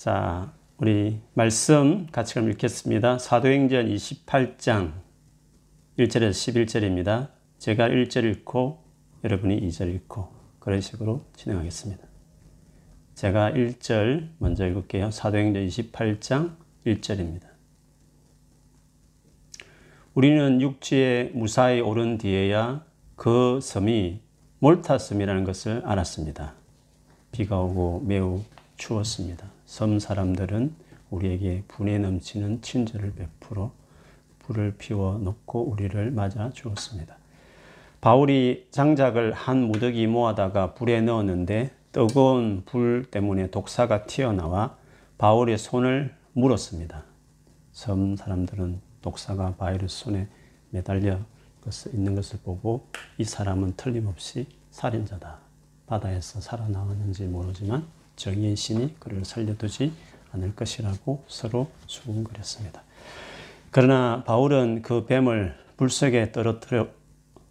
자, 우리 말씀 같이 그럼 읽겠습니다. 사도행전 28장 1절에서 11절입니다. 제가 1절 읽고 여러분이 2절 읽고 그런 식으로 진행하겠습니다. 제가 1절 먼저 읽을게요. 사도행전 28장 1절입니다. 우리는 육지에 무사히 오른 뒤에야 그 섬이 몰타 섬이라는 것을 알았습니다. 비가 오고 매우 추웠습니다. 섬 사람들은 우리에게 분에 넘치는 친절을 베풀어 불을 피워 놓고 우리를 맞아 주었습니다. 바울이 장작을 한 무더기 모아다가 불에 넣었는데 뜨거운 불 때문에 독사가 튀어나와 바울의 손을 물었습니다. 섬 사람들은 독사가 바이러스 손에 매달려 있는 것을 보고 이 사람은 틀림없이 살인자다. 바다에서 살아나왔는지 모르지만 정의의 신이 그를 살려두지 않을 것이라고 서로 수군거렸습니다. 그러나 바울은 그 뱀을 불속에 떨어뜨려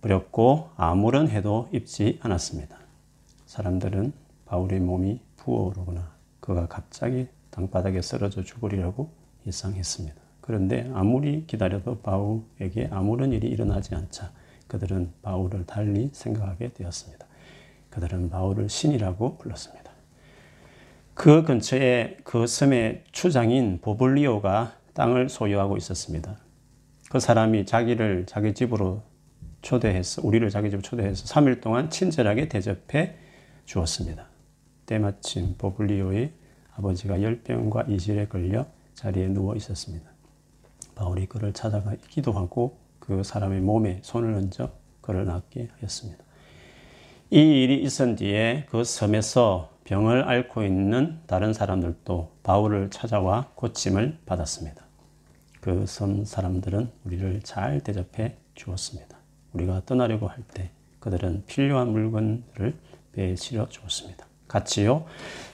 버렸고 아무런 해도 입지 않았습니다. 사람들은 바울의 몸이 부어오르거나 그가 갑자기 땅바닥에 쓰러져 죽으리라고 예상했습니다. 그런데 아무리 기다려도 바울에게 아무런 일이 일어나지 않자 그들은 바울을 달리 생각하게 되었습니다. 그들은 바울을 신이라고 불렀습니다. 그 근처에 그 섬의 추장인 보블리오가 땅을 소유하고 있었습니다. 그 사람이 자기를 자기 집으로 초대해서 우리를 자기 집으로 초대해서 3일 동안 친절하게 대접해 주었습니다. 때마침 보블리오의 아버지가 열병과 이질에 걸려 자리에 누워 있었습니다. 바울이 그를 찾아가 기도하고 그 사람의 몸에 손을 얹어 그를 낫게 하였습니다. 이 일이 있은 뒤에 그 섬에서 병을 앓고 있는 다른 사람들도 바울을 찾아와 고침을 받았습니다. 그 섬 사람들은 우리를 잘 대접해 주었습니다. 우리가 떠나려고 할 때 그들은 필요한 물건을 배에 실어 주었습니다. 같이요.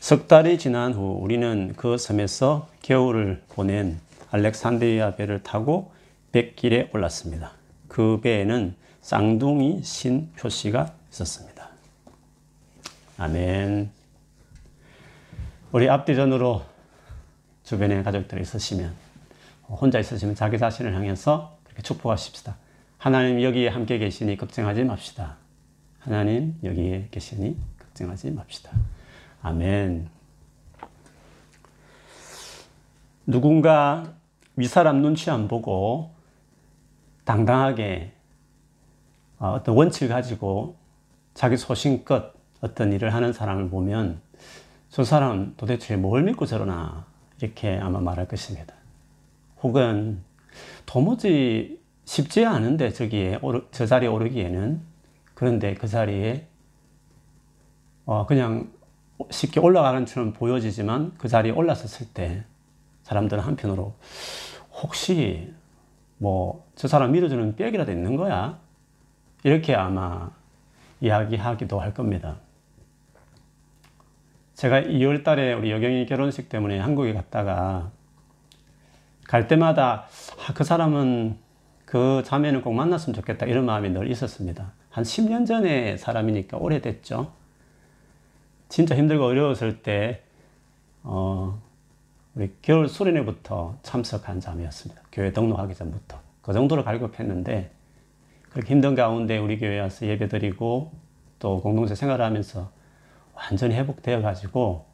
석 달이 지난 후 우리는 그 섬에서 겨울을 보낸 알렉산드리아 배를 타고 백길에 올랐습니다. 그 배에는 쌍둥이 신 표시가 있었습니다. 아멘. 우리 앞뒤전으로 주변에 가족들이 있으시면 혼자 있으시면 자기 자신을 향해서 그렇게 축복하십시다. 하나님 여기에 함께 계시니 걱정하지 맙시다. 하나님 여기에 계시니 걱정하지 맙시다. 아멘. 누군가 윗사람 눈치 안 보고 당당하게 어, 어떤 원칙 가지고 자기 소신껏 어떤 일을 하는 사람을 보면 저 사람 도대체 뭘 믿고 저러나 이렇게 아마 말할 것입니다. 혹은 도무지 쉽지 않은데 저기에 저 자리에 오르기에는 그런데 그 자리에 어 그냥 쉽게 올라가는 처럼 보여지지만 그 자리에 올라섰을 때 사람들은 한편으로 혹시 뭐 저 사람 밀어주는 빽이라도 있는 거야? 이렇게 아마 이야기하기도 할 겁니다. 제가 2월 달에 우리 여경이 결혼식 때문에 한국에 갔다가 갈 때마다 아, 그 사람은 그 자매는 꼭 만났으면 좋겠다 이런 마음이 늘 있었습니다. 한 10년 전에 사람이니까 오래됐죠. 진짜 힘들고 어려웠을 때, 어, 우리 겨울 수련회부터 참석한 자매였습니다. 교회 등록하기 전부터. 그 정도로 갈급했는데, 그렇게 힘든 가운데 우리 교회 와서 예배 드리고, 또 공동체 생활을 하면서 완전히 회복되어 가지고,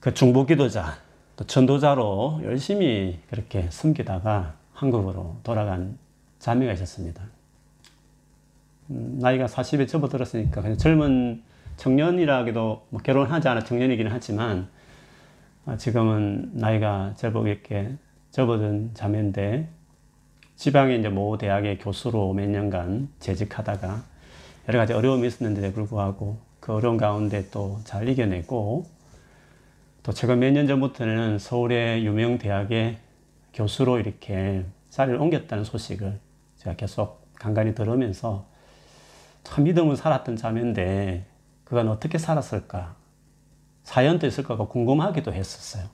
그 중보 기도자, 또 전도자로 열심히 그렇게 섬기다가 한국으로 돌아간 자매가 있었습니다. 음, 나이가 40에 접어들었으니까 그냥 젊은 청년이라기도 뭐 결혼하지 않아 청년이기는 하지만 아, 지금은 나이가 제법 이렇게 접어든 자매인데 지방의 이제 모 대학의 교수로 몇 년간 재직하다가 여러 가지 어려움이 있었는데 불구하고 그 어려운 가운데 또 잘 이겨내고 또 최근 몇 년 전부터는 서울의 유명 대학의 교수로 이렇게 자리를 옮겼다는 소식을 제가 계속 간간히 들으면서 참 믿음을 살았던 자매인데 그건 어떻게 살았을까? 사연도 있을까 궁금하기도 했었어요.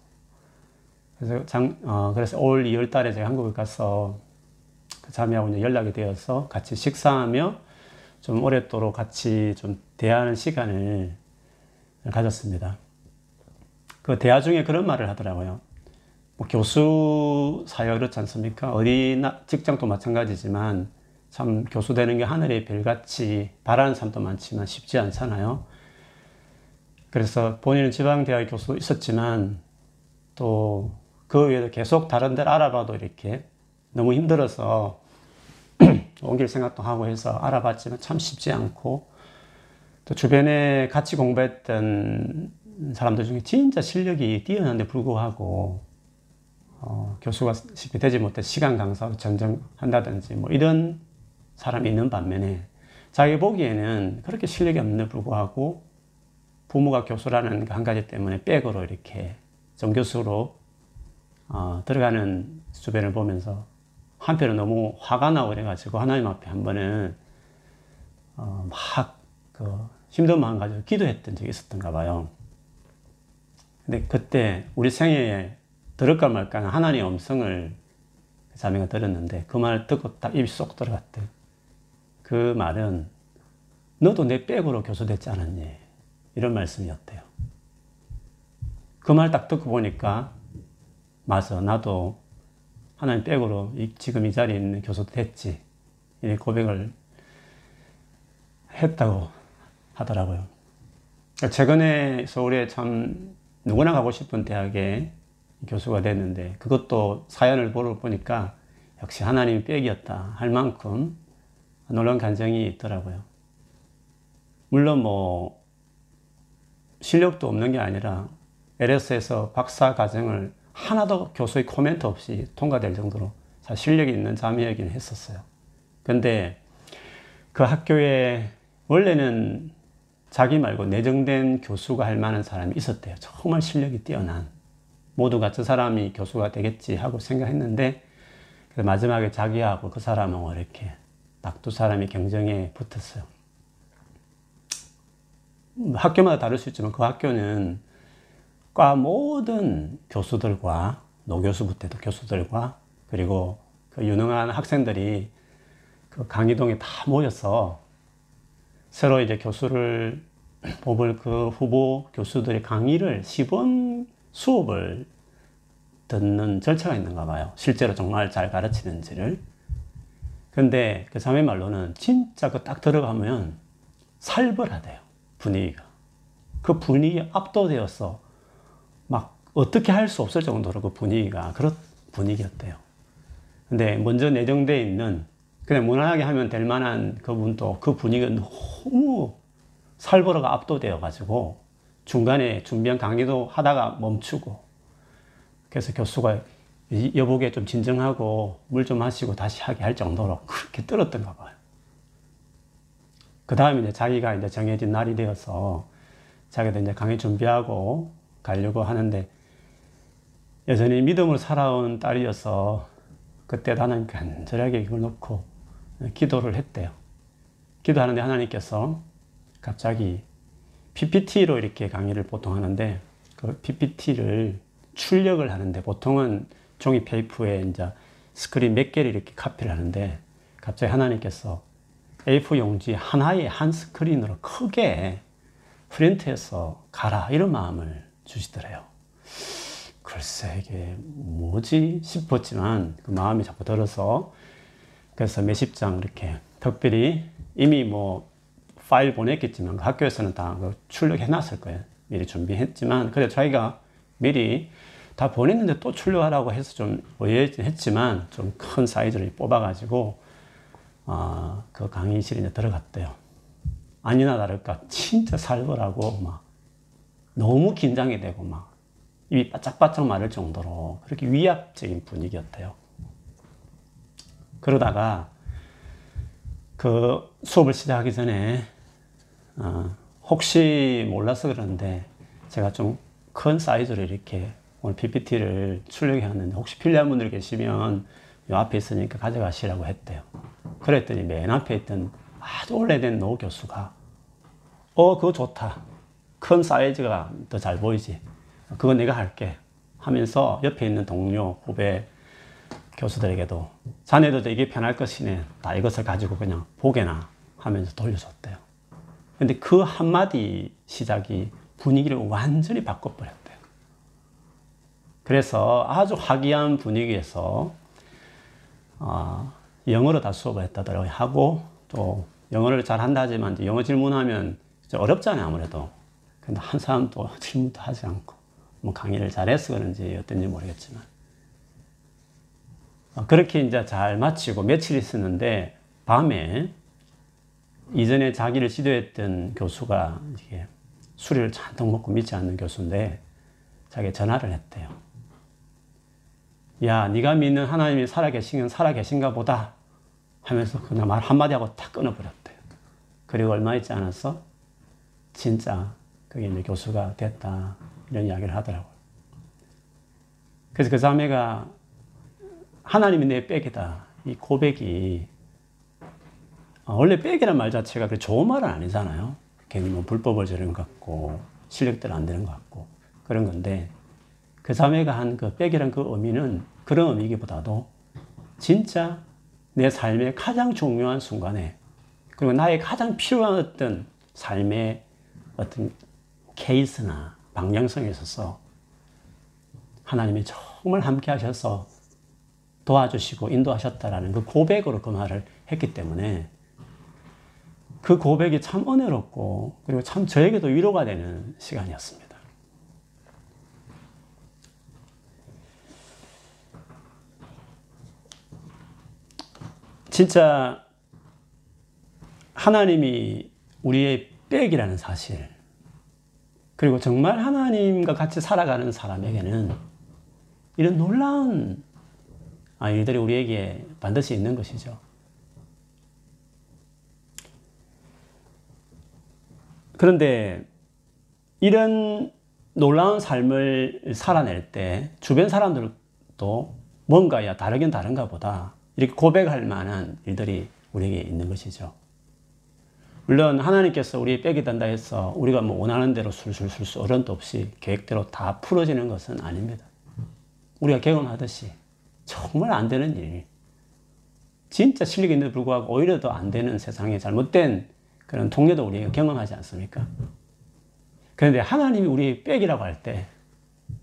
그래서 장, 어, 그래서 올 2월 달에 제가 한국에 가서 그 자매하고 이제 연락이 되어서 같이 식사하며 좀 오랫도록 같이 좀 대화하는 시간을 가졌습니다. 그 대화 중에 그런 말을 하더라고요. 뭐 교수 사회가 그렇지 않습니까? 어디 나, 직장도 마찬가지지만 참 교수 되는 게 하늘의 별같이 바라는 사람도 많지만 쉽지 않잖아요. 그래서 본인은 지방대학 교수도 있었지만 또 그 외에도 계속 다른 데를 알아봐도 이렇게 너무 힘들어서 옮길 생각도 하고 해서 알아봤지만 참 쉽지 않고 또 주변에 같이 공부했던 사람들 중에 진짜 실력이 뛰어난데 불구하고 어, 교수가 쉽게 되지 못해 시간 강사로 전정한다든지 뭐 이런 사람이 있는 반면에 자기 보기에는 그렇게 실력이 없는데 불구하고 부모가 교수라는 그한 가지 때문에 백으로 이렇게 정교수로 어, 들어가는 주변을 보면서 한편은 너무 화가 나고 그래가지고 하나님 앞에 한 번은 어, 막그 힘든 마음 가지고 기도했던 적이 있었던가 봐요. 근데 그때 우리 생애에 들을까 말까 하나님의 음성을 그 자매가 들었는데 그 말을 듣고 딱 입이 쏙 들어갔대. 그 말은 너도 내 백으로 교수됐지 않았니? 이런 말씀이었대요. 그 말 딱 듣고 보니까 맞아 나도 하나님 백으로 지금 이 자리에 있는 교수 됐지. 이 고백을 했다고 하더라고요. 최근에 서울에 참 누구나 가고 싶은 대학에 교수가 됐는데 그것도 사연을 보러 보니까 역시 하나님 백이었다 할 만큼 놀라운 감정이 있더라고요. 물론 뭐 실력도 없는 게 아니라 LS에서 박사 과정을 하나도 교수의 코멘트 없이 통과될 정도로 실력이 있는 자매이긴 했었어요. 근데 그 학교에 원래는 자기 말고 내정된 교수가 할 만한 사람이 있었대요. 정말 실력이 뛰어난. 모두가 저 사람이 교수가 되겠지 하고 생각했는데 마지막에 자기하고 그 사람하고 이렇게 딱 두 사람이 경쟁에 붙었어요. 학교마다 다를 수 있지만 그 학교는 과 모든 교수들과 노교수부터 교수들과 그리고 그 유능한 학생들이 그 강의동에 다 모여서 새로 이제 교수를 뽑을 그 후보 교수들의 강의를 시범 수업을 듣는 절차가 있는가 봐요. 실제로 정말 잘 가르치는지를. 근데 그 자매 말로는 진짜 그 딱 들어가면 살벌하대요. 분위기가. 그 분위기에 압도되어서 막 어떻게 할 수 없을 정도로 그 분위기가 그런 분위기였대요. 근데 먼저 내정되어 있는 그냥 무난하게 하면 될 만한 그분도 그 분위기가 너무 살벌어가 압도되어 가지고 중간에 준비한 강의도 하다가 멈추고 그래서 교수가 여보게 좀 진정하고 물 좀 마시고 다시 하게 할 정도로 그렇게 떨었던가 봐요. 그 다음에 이제 자기가 이제 정해진 날이 되어서 자기도 이제 강의 준비하고 가려고 하는데 여전히 믿음을 살아온 딸이어서 그때 나는 간절하게 이걸 놓고 기도를 했대요. 기도하는데 하나님께서 갑자기 PPT로 이렇게 강의를 보통 하는데 그 PPT를 출력을 하는데 보통은 종이 페이프에 이제 스크린 몇 개를 이렇게 카피를 하는데 갑자기 하나님께서 A4 용지 하나에 한 스크린으로 크게 프린트해서 가라 이런 마음을 주시더래요. 글쎄 이게 뭐지 싶었지만 그 마음이 자꾸 들어서 그래서 몇십 장 이렇게 특별히 이미 뭐 파일 보냈겠지만 그 학교에서는 다그 출력해 놨을 거예요. 미리 준비했지만 그래 자기가 미리 다 보냈는데 또 출력하라고 해서 좀 의외했지만 좀 큰 사이즈를 뽑아가지고 어, 그 강의실에 이제 들어갔대요. 아니나 다를까 진짜 살벌하고 막 너무 긴장이 되고 막 입이 바짝바짝 마를 정도로 그렇게 위압적인 분위기였대요. 그러다가 그 수업을 시작하기 전에 어, 혹시 몰라서 그러는데 제가 좀 큰 사이즈로 이렇게 오늘 PPT를 출력해 왔는데 혹시 필요한 분들 계시면 요 앞에 있으니까 가져가시라고 했대요. 그랬더니 맨 앞에 있던 아주 오래된 노 교수가 어 그거 좋다. 큰 사이즈가 더 잘 보이지. 그거 내가 할게. 하면서 옆에 있는 동료, 후배, 교수들에게도 자네들도 이게 편할 것이네. 다 이것을 가지고 그냥 보게나 하면서 돌려줬대요. 근데 그 한마디 시작이 분위기를 완전히 바꿔버렸대요. 그래서 아주 화기한 분위기에서 어, 영어로 다 수업을 했다더라고요. 하고 또 영어를 잘 한다 하지만 영어 질문하면 어렵잖아요, 아무래도. 근데 한 사람도 질문도 하지 않고 뭐 강의를 잘해서 그런지 어떤지 모르겠지만 어, 그렇게 이제 잘 마치고 며칠 있었는데 밤에 이전에 자기를 지도했던 교수가 이게 술을 잔뜩 먹고 믿지 않는 교수인데 자기 전화를 했대요. 야, 네가 믿는 하나님이 살아계신 살아계신가 보다 하면서 그냥 말 한마디 하고 탁 끊어버렸대요. 그리고 얼마 있지 않았어? 진짜 그게 이제 교수가 됐다. 이런 이야기를 하더라고요. 그래서 그 자매가 하나님이 내 백이다. 이 고백이 어, 원래 백이란 말 자체가 그 좋은 말은 아니잖아요. 괜히 뭐 불법을 저런 것 같고 실력대로 안 되는 것 같고 그런 건데 그 자매가 한 그 백이란 그 의미는 그런 의미기보다도 진짜 내 삶의 가장 중요한 순간에 그리고 나의 가장 필요한 어떤 삶의 어떤 케이스나 방향성에 있어서 하나님이 정말 함께 하셔서 도와주시고 인도하셨다라는 그 고백으로 그 말을 했기 때문에 그 고백이 참 은혜롭고 그리고 참 저에게도 위로가 되는 시간이었습니다. 진짜 하나님이 우리의 백이라는 사실, 그리고 정말 하나님과 같이 살아가는 사람에게는 이런 놀라운 일들이 우리에게 반드시 있는 것이죠. 그런데 이런 놀라운 삶을 살아낼 때 주변 사람들도 뭔가 야 다르긴 다른가 보다 이렇게 고백할 만한 일들이 우리에게 있는 것이죠. 물론 하나님께서 우리 빼기 단다 해서 우리가 뭐 원하는 대로 술술술 어른도 없이 계획대로 다 풀어지는 것은 아닙니다. 우리가 경험하듯이 정말 안 되는 일, 진짜 실력이 있는데 불구하고 오히려 더 안 되는 세상에 잘못된 그런 통례도 우리가 경험하지 않습니까? 그런데 하나님이 우리 백이라고 할 때,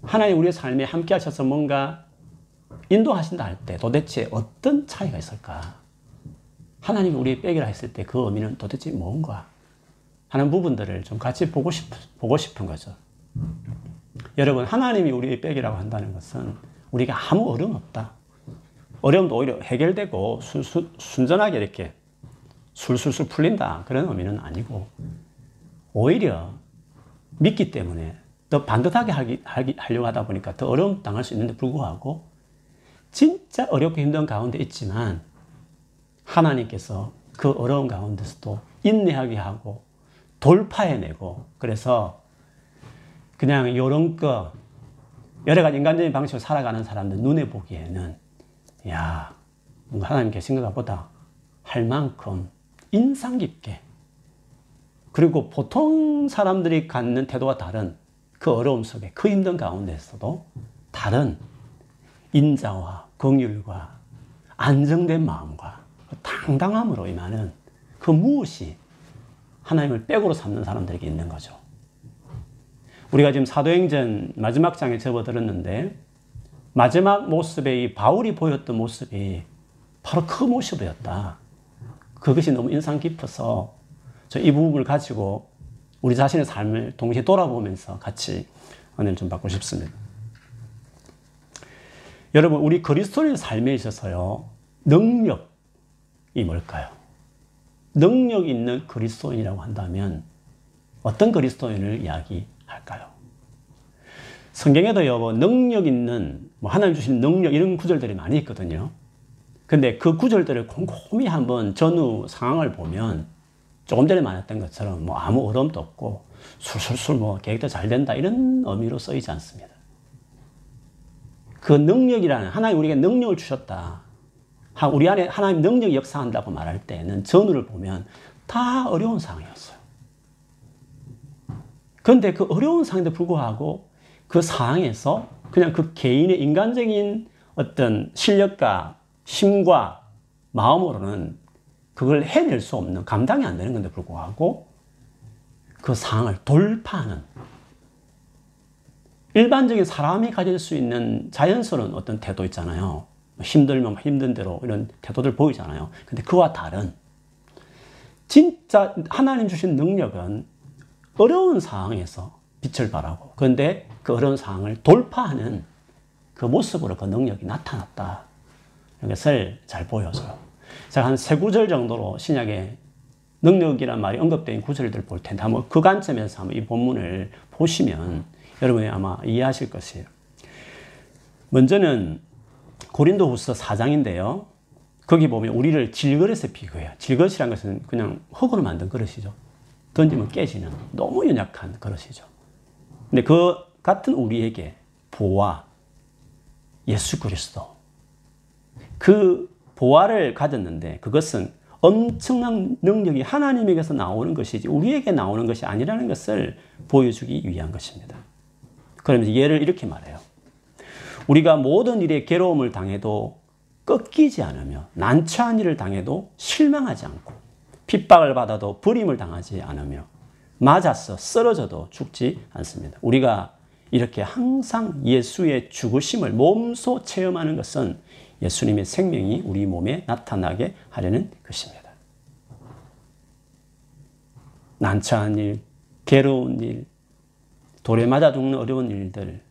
하나님 우리의 삶에 함께 하셔서 뭔가 인도하신다 할 때 도대체 어떤 차이가 있을까? 하나님이 우리 백이라 했을 때 그 의미는 도대체 뭔가? 하는 부분들을 좀 같이 보고 싶, 보고 싶은 거죠. 여러분, 하나님이 우리 백이라고 한다는 것은 우리가 아무 어려움 없다. 어려움도 오히려 해결되고 순, 순, 순전하게 이렇게 술술술 풀린다. 그런 의미는 아니고, 오히려 믿기 때문에 더 반듯하게 하기, 하기, 하려고 하다 보니까 더 어려움 당할 수 있는데 불구하고, 진짜 어렵고 힘든 가운데 있지만, 하나님께서 그 어려운 가운데서도 인내하게 하고, 돌파해내고, 그래서 그냥 요런 거, 여러 가지 인간적인 방식으로 살아가는 사람들 눈에 보기에는, 야, 뭔가 하나님 계신가 보다 할 만큼 인상 깊게 그리고 보통 사람들이 갖는 태도와 다른 그 어려움 속에 그 힘든 가운데서도 다른 인자와 긍휼과 안정된 마음과 그 당당함으로 임하는 그 무엇이 하나님을 백으로 삼는 사람들에게 있는 거죠. 우리가 지금 사도행전 마지막 장에 접어들었는데 마지막 모습에 이 바울이 보였던 모습이 바로 그 모습이었다. 그것이 너무 인상 깊어서 저 이 부분을 가지고 우리 자신의 삶을 동시에 돌아보면서 같이 은혜를 좀 받고 싶습니다. 여러분, 우리 그리스도인 삶에 있어서요, 능력이 뭘까요? 능력 있는 그리스도인이라고 한다면 어떤 그리스도인을 이야기 할까요? 성경에도요, 뭐 능력 있는, 뭐 하나님 주신 능력 이런 구절들이 많이 있거든요. 근데 그 구절들을 곰곰이 한번 전후 상황을 보면 조금 전에 말했던 것처럼 뭐 아무 어려움도 없고 술술술 뭐 계획도 잘 된다 이런 의미로 쓰이지 않습니다. 그 능력이라는 하나님 우리에게 능력을 주셨다. 우리 안에 하나님 능력이 역사한다고 말할 때는 전후를 보면 다 어려운 상황이었어요. 그런데 그 어려운 상황에도 불구하고 그 상황에서 그냥 그 개인의 인간적인 어떤 실력과 힘과 마음으로는 그걸 해낼 수 없는, 감당이 안 되는 건데 불구하고 그 상황을 돌파하는 일반적인 사람이 가질 수 있는 자연스러운 어떤 태도 있잖아요. 힘들면 힘든 대로 이런 태도들 보이잖아요. 근데 그와 다른 진짜 하나님 주신 능력은 어려운 상황에서 빛을 발하고 그런데 그 어려운 상황을 돌파하는 그 모습으로 그 능력이 나타났다. 이것을 잘 보여줘요. 제가 한 세 구절 정도로 신약의 능력이란 말이 언급된 구절들 볼 텐데 한번 그 관점에서 한번 이 본문을 보시면 여러분이 아마 이해하실 것이에요. 먼저는 고린도 후서 4장인데요. 거기 보면 우리를 질그릇에 비교해요. 질그릇이란 것은 그냥 흙으로 만든 그릇이죠. 던지면 깨지는 너무 연약한 그릇이죠. 근데 그 같은 우리에게 보아 예수 그리스도 그 보아를 가졌는데 그것은 엄청난 능력이 하나님에게서 나오는 것이지 우리에게 나오는 것이 아니라는 것을 보여주기 위한 것입니다. 그러면서 예를 이렇게 말해요. 우리가 모든 일에 괴로움을 당해도 꺾이지 않으며 난처한 일을 당해도 실망하지 않고 핍박을 받아도 불임을 당하지 않으며 맞아서 쓰러져도 죽지 않습니다. 우리가 이렇게 항상 예수의 죽으심을 몸소 체험하는 것은 예수님의 생명이 우리 몸에 나타나게 하려는 것입니다. 난처한 일, 괴로운 일, 돌에 맞아 죽는 어려운 일들,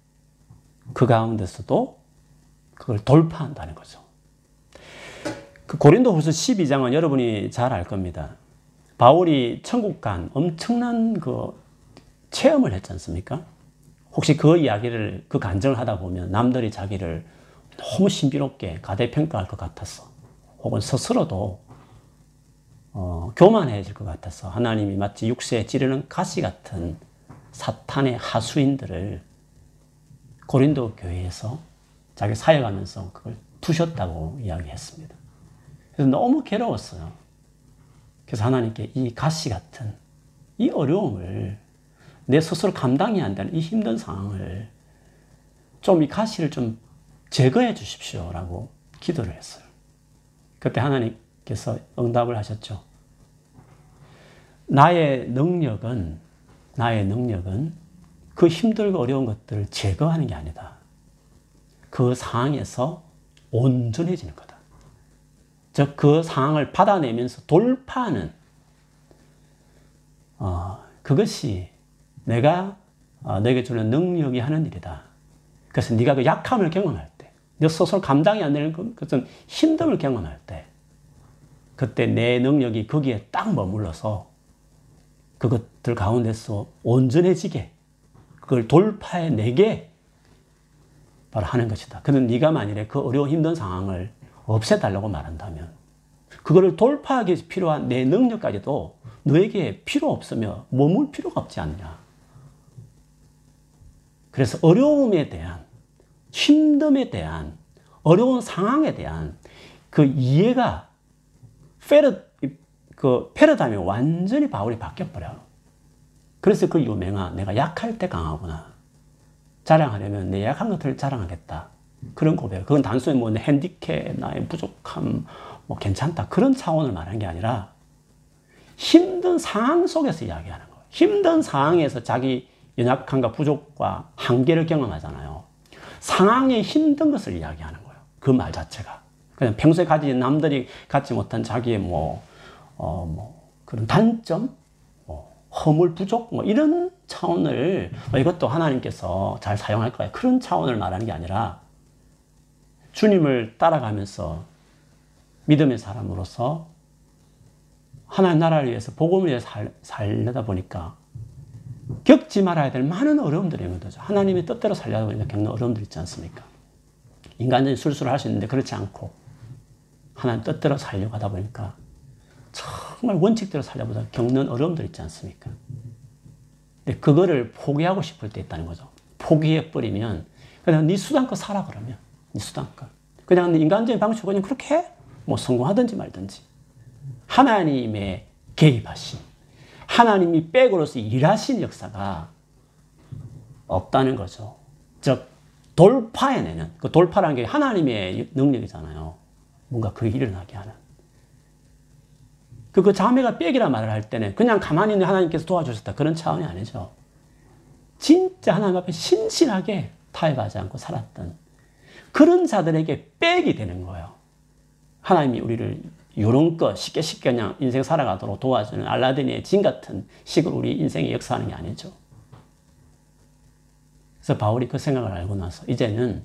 그 가운데서도 그걸 돌파한다는 거죠. 그 고린도 후서 12장은 여러분이 잘 알 겁니다. 바울이 천국 간 엄청난 그 체험을 했지 않습니까? 혹시 그 이야기를, 그 간증을 하다 보면 남들이 자기를 너무 신비롭게 가대평가할 것 같았어. 혹은 스스로도 어, 교만해질 것 같아서 하나님이 마치 육체에 찌르는 가시 같은 사탄의 하수인들을 고린도 교회에서 자기 사역하면서 그걸 두셨다고 이야기했습니다. 그래서 너무 괴로웠어요. 그래서 하나님께 이 가시 같은 이 어려움을 내 스스로 감당이 안 되는 이 힘든 상황을 좀 이 가시를 좀 제거해 주십시오라고 기도를 했어요. 그때 하나님께서 응답을 하셨죠. 나의 능력은 나의 능력은 그 힘들고 어려운 것들을 제거하는 게 아니다. 그 상황에서 온전해지는 거다. 즉, 그 상황을 받아내면서 돌파하는, 어, 그것이 내가 어, 내게 주는 능력이 하는 일이다. 그래서 네가 그 약함을 경험할 때, 너 스스로 감당이 안 되는 그, 그것은 힘듦을 경험할 때, 그때 내 능력이 거기에 딱 머물러서 그것들 가운데서 온전해지게 그걸 돌파해 내게 바로 하는 것이다. 그는 네가 만일에 그 어려운 힘든 상황을 없애달라고 말한다면 그거를 돌파하기 위해서 필요한 내 능력까지도 너에게 필요 없으며 머물 필요가 없지 않냐. 그래서 어려움에 대한 힘듦에 대한 어려운 상황에 대한 그 이해가 페르 그 패러다임이 완전히 바울이 바뀌어버려. 그래서 그 유명한 내가 약할 때 강하구나. 자랑하려면 내 약한 것들을 자랑하겠다. 그런 고백. 그건 단순히 뭐 핸디캡, 나의 부족함, 뭐 괜찮다. 그런 차원을 말하는 게 아니라 힘든 상황 속에서 이야기하는 거예요. 힘든 상황에서 자기 연약함과 부족과 한계를 경험하잖아요. 상황에 힘든 것을 이야기하는 거예요. 그 말 자체가. 그냥 평소에 가진 남들이 갖지 못한 자기의 뭐, 어, 뭐, 그런 단점, 허물 부족 뭐 이런 차원을 뭐 이것도 하나님께서 잘 사용할 거야 그런 차원을 말하는 게 아니라 주님을 따라가면서 믿음의 사람으로서 하나님 나라를 위해서 복음을 위해서 살, 살려다 보니까 겪지 말아야 될 많은 어려움들이 있는 거죠. 하나님의 뜻대로 살려다 보니까 겪는 어려움들 있지 않습니까? 인간적인 술수를 할수 있는데 그렇지 않고 하나님 뜻대로 살려고 하다 보니까 정말 원칙대로 살려보다 겪는 어려움들 있지 않습니까? 근데 그거를 포기하고 싶을 때 있다는 거죠. 포기해 버리면 그냥 네 수단껏 살아 그러면 네 수단껏 그냥 인간적인 방식으로 그냥 그렇게 해. 뭐 성공하든지 말든지 하나님의 개입하심 하나님이 백으로서 일하신 역사가 없다는 거죠. 즉 돌파해내는 그 돌파라는 게 하나님의 능력이잖아요. 뭔가 그 일어나게 하는 그, 그 자매가 빽이라 말을 할 때는 그냥 가만히 있는 하나님께서 도와주셨다. 그런 차원이 아니죠. 진짜 하나님 앞에 신실하게 타협하지 않고 살았던 그런 자들에게 백이 되는 거예요. 하나님이 우리를 거 쉽게 쉽게 그냥 인생 살아가도록 도와주는 알라딘의 진 같은 식으로 우리 인생에 역사하는 게 아니죠. 그래서 바울이 그 생각을 알고 나서 이제는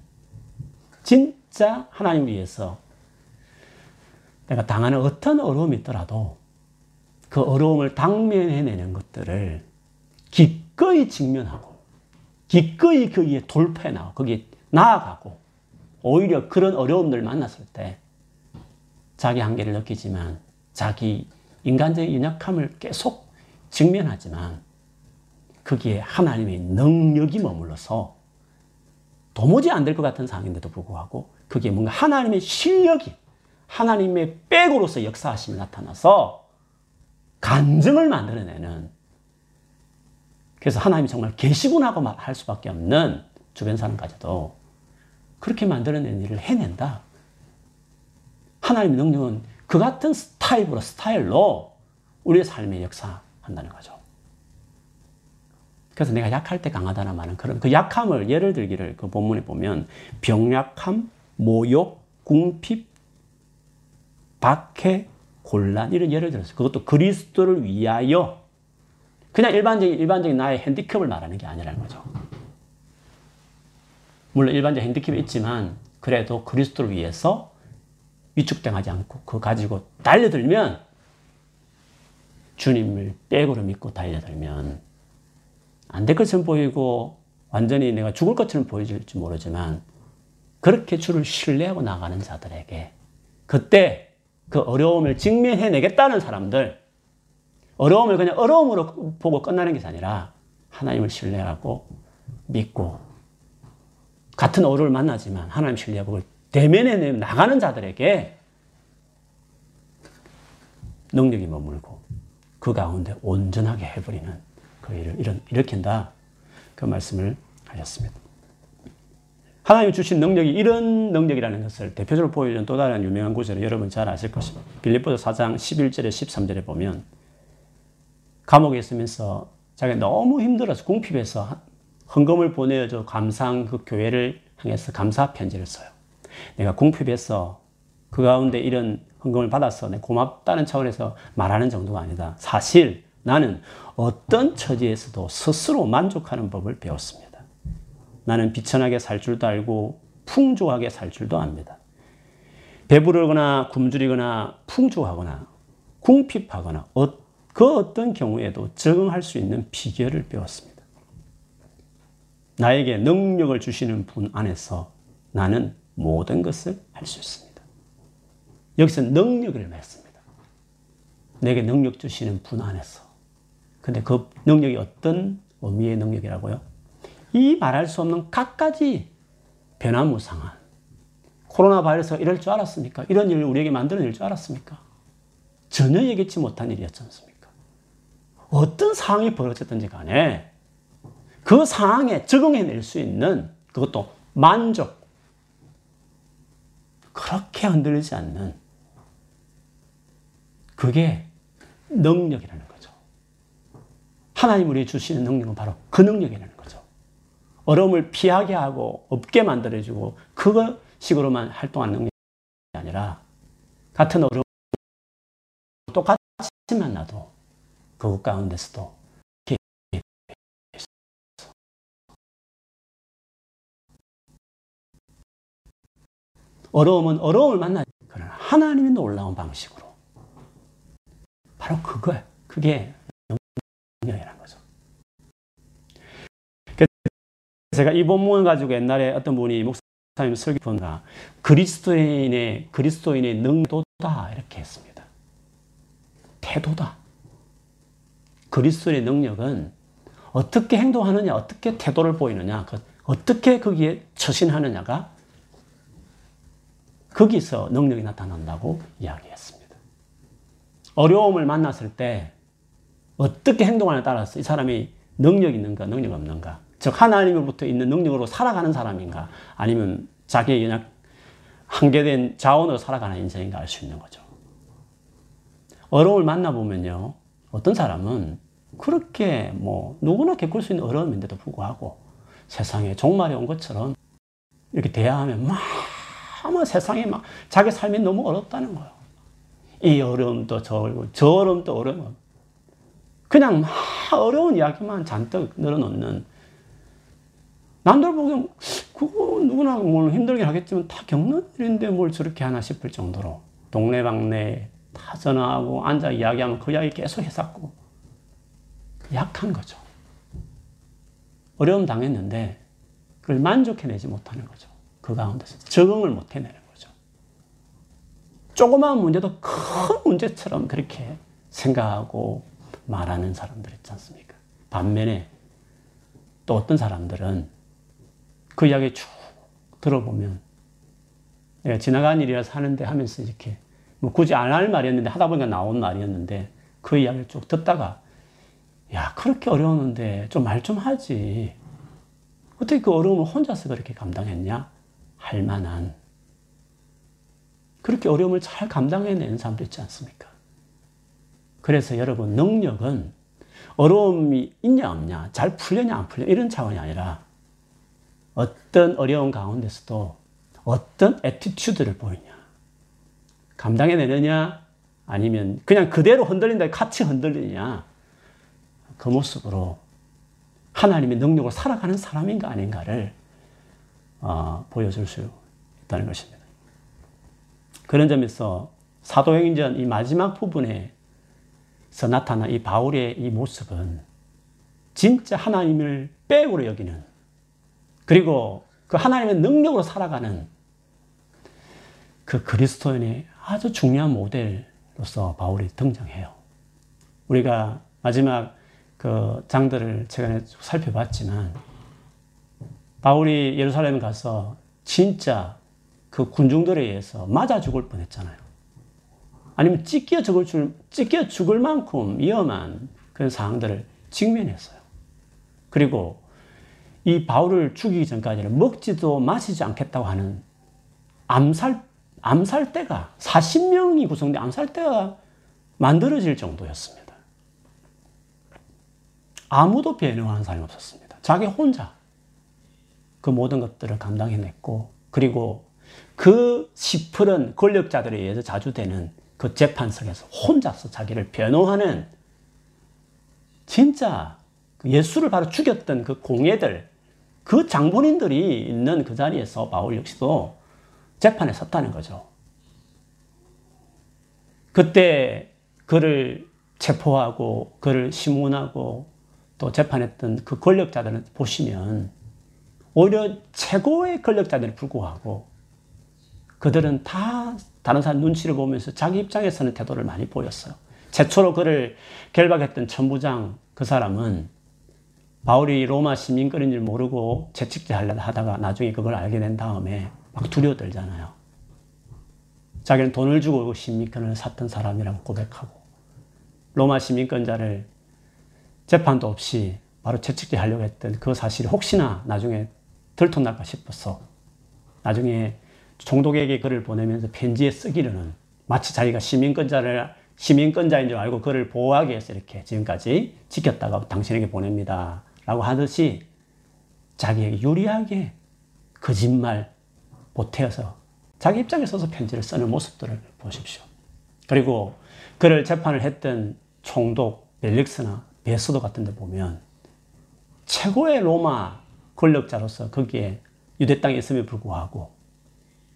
진짜 하나님 위해서 내가 당하는 어떤 어려움이 있더라도 그 어려움을 당면해내는 것들을 기꺼이 직면하고 기꺼이 거기에 돌파해 나가고 거기에 나아가고 오히려 그런 어려움들 만났을 때 자기 한계를 느끼지만 자기 인간적인 연약함을 계속 직면하지만 거기에 하나님의 능력이 머물러서 도무지 안 될 것 같은 상황인데도 불구하고 그게 뭔가 하나님의 실력이 하나님의 백으로서 역사하심이 나타나서 간증을 만들어내는 그래서 하나님이 정말 계시구나고 할 수밖에 없는 주변 사람까지도 그렇게 만들어낸 일을 해낸다. 하나님의 능력은 그 같은 스타일로, 스타일로 우리의 삶에 역사한다는 거죠. 그래서 내가 약할 때 강하다는 말은 그런 그 약함을 예를 들기를 그 본문에 보면 병약함, 모욕, 궁핍, 박해, 곤란 이런 예를 들었어요. 그것도 그리스도를 위하여 그냥 일반적인 일반적인 나의 핸디캡을 말하는 게 아니라는 거죠. 물론 일반적 핸디캡이 있지만 그래도 그리스도를 위해서 위축당하지 않고 그거 가지고 달려들면 주님을 백으로 믿고 달려들면 안 될 것처럼 보이고 완전히 내가 죽을 것처럼 보여질지 모르지만 그렇게 주를 신뢰하고 나가는 자들에게 그때 그 어려움을 직면해내겠다는 사람들 어려움을 그냥 어려움으로 보고 끝나는 것이 아니라 하나님을 신뢰하고 믿고 같은 어려움을 만나지만 하나님 신뢰하고 대면에 나가는 자들에게 능력이 머물고 그 가운데 온전하게 해버리는 그 일을 이런, 일으킨다. 그 말씀을 하셨습니다. 하나님 주신 능력이 이런 능력이라는 것을 대표적으로 보여주는 또 다른 유명한 구절을 여러분 잘 아실 것입니다. 빌립보서 4장 11절에 13절에 보면 감옥에 있으면서 자기가 너무 힘들어서 궁핍해서 헌금을 보내줘 감사한 그 교회를 향해서 감사 편지를 써요. 내가 궁핍해서 그 가운데 이런 헌금을 받았어. 내 고맙다는 차원에서 말하는 정도가 아니다. 사실 나는 어떤 처지에서도 스스로 만족하는 법을 배웠습니다. 나는 비천하게 살 줄도 알고 풍조하게 살 줄도 압니다. 배부르거나 굶주리거나 풍조하거나 궁핍하거나 어, 그 어떤 경우에도 적응할 수 있는 비결을 배웠습니다. 나에게 능력을 주시는 분 안에서 나는 모든 것을 할 수 있습니다. 여기서 능력을 말습니다. 내게 능력 주시는 분 안에서. 근데 그 능력이 어떤 의미의 능력이라고요? 이 말할 수 없는 갖가지 변화무상한 코로나 바이러스가 이럴 줄 알았습니까? 이런 일을 우리에게 만들어낼 줄 알았습니까? 전혀 예기치 못한 일이었지 않습니까? 어떤 상황이 벌어졌든지 간에 그 상황에 적응해낼 수 있는 그것도 만족, 그렇게 흔들리지 않는 그게 능력이라는 거죠. 하나님 우리 주시는 능력은 바로 그 능력이라는 거죠. 어려움을 피하게 하고 없게 만들어주고 그거 식으로만 활동하는 능력이 아니라 같은 어려움 똑같이 만나도 그것 가운데서도 어려움은 어려움을 만나 그러나 하나님이 놀라운 방식으로 바로 그거예요. 그게 능력이라는 거죠. 제가 이 본문을 가지고 옛날에 어떤 분이 목사님 설교 본가 그리스도인의 그리스도인의 능도다 이렇게 했습니다. 태도다. 그리스도의 능력은 어떻게 행동하느냐, 어떻게 태도를 보이느냐, 그 어떻게 거기에 처신하느냐가 거기서 능력이 나타난다고 이야기했습니다. 어려움을 만났을 때 어떻게 행동하냐에 따라서 이 사람이 능력 있는가, 능력 없는가. 즉, 하나님으로부터 있는 능력으로 살아가는 사람인가, 아니면 자기의 연약, 한계된 자원으로 살아가는 인생인가 알 수 있는 거죠. 어려움을 만나보면요, 어떤 사람은 그렇게 뭐 누구나 겪을 수 있는 어려움인데도 불구하고 세상에 종말이 온 것처럼 이렇게 대하면 막 아마 세상에 막 자기 삶이 너무 어렵다는 거예요. 이 어려움도 저 어려움, 저 어려움도 어려움. 그냥 막 어려운 이야기만 잔뜩 늘어놓는 남들 보기엔 그거 누구나 뭘 힘들긴 하겠지만 다 겪는 일인데 뭘 저렇게 하나 싶을 정도로 동네방네 다 전화하고 앉아 이야기하면 그 이야기 계속 해쌌고 약한 거죠. 어려움 당했는데 그걸 만족해내지 못하는 거죠. 그 가운데서 적응을 못 해내는 거죠. 조그마한 문제도 큰 문제처럼 그렇게 생각하고 말하는 사람들 있지 않습니까? 반면에 또 어떤 사람들은 그 이야기 쭉 들어보면 내가 지나간 일이라서 하는데 하면서 이렇게 뭐 굳이 안 할 말이었는데 하다 보니까 나온 말이었는데 그 이야기를 쭉 듣다가 야 그렇게 어려웠는데 좀 말좀 하지 어떻게 그 어려움을 혼자서 그렇게 감당했냐 할 만한 그렇게 어려움을 잘 감당해내는 사람도 있지 않습니까? 그래서 여러분 능력은 어려움이 있냐 없냐 잘 풀리냐 안 풀려 이런 차원이 아니라 어떤 어려운 가운데서도 어떤 attitude를 보이냐 감당해내느냐 아니면 그냥 그대로 흔들린다 같이 흔들리냐 그 모습으로 하나님의 능력을 살아가는 사람인가 아닌가를 어, 보여줄 수 있다는 것입니다. 그런 점에서 사도행전 이 마지막 부분에서 나타난 이 바울의 이 모습은 진짜 하나님을 빼고로 여기는 그리고 그 하나님의 능력으로 살아가는 그 그리스도인의 아주 중요한 모델로서 바울이 등장해요. 우리가 마지막 그 장들을 제가 살펴봤지만 바울이 예루살렘에 가서 진짜 그 군중들에 의해서 맞아 죽을 뻔 했잖아요. 아니면 찢겨 죽을 줄 찢겨 죽을 만큼 위험한 그런 상황들을 직면했어요. 그리고 이 바울을 죽이기 전까지는 먹지도 마시지 않겠다고 하는 암살 암살대가 40명이 구성된 암살대가 만들어질 정도였습니다. 아무도 변호하는 사람이 없었습니다. 자기 혼자 그 모든 것들을 감당해냈고 그리고 그 시퍼런 권력자들에 의해서 자주 되는 그 재판석에서 혼자서 자기를 변호하는 진짜 그 예수를 바로 죽였던 그 공예들 그 장본인들이 있는 그 자리에서 바울 역시도 재판에 섰다는 거죠. 그때 그를 체포하고 그를 심문하고 또 재판했던 그 권력자들을 보시면 오히려 최고의 권력자들에 불구하고 그들은 다 다른 사람 눈치를 보면서 자기 입장에서는 태도를 많이 보였어요. 최초로 그를 결박했던 천부장 그 사람은 바울이 로마 시민권인 줄 모르고 하려다 하다가 나중에 그걸 알게 된 다음에 막 두려워들잖아요. 자기는 돈을 주고 시민권을 샀던 사람이라고 고백하고 로마 시민권자를 재판도 없이 바로 채찍질 하려고 했던 그 사실이 혹시나 나중에 들통날까 싶어서 나중에 총독에게 글을 보내면서 편지에 쓰기로는 마치 자기가 시민권자를 시민권자인 줄 알고 그를 보호하기 위해서 이렇게 지금까지 지켰다가 당신에게 보냅니다. 라고 하듯이 자기에게 유리하게 거짓말 보태어서 자기 입장에 서서 편지를 쓰는 모습들을 보십시오. 그리고 그를 재판을 했던 총독 벨릭스나 베스도 같은 데 보면 최고의 로마 권력자로서 거기에 유대 땅에 있음에 불구하고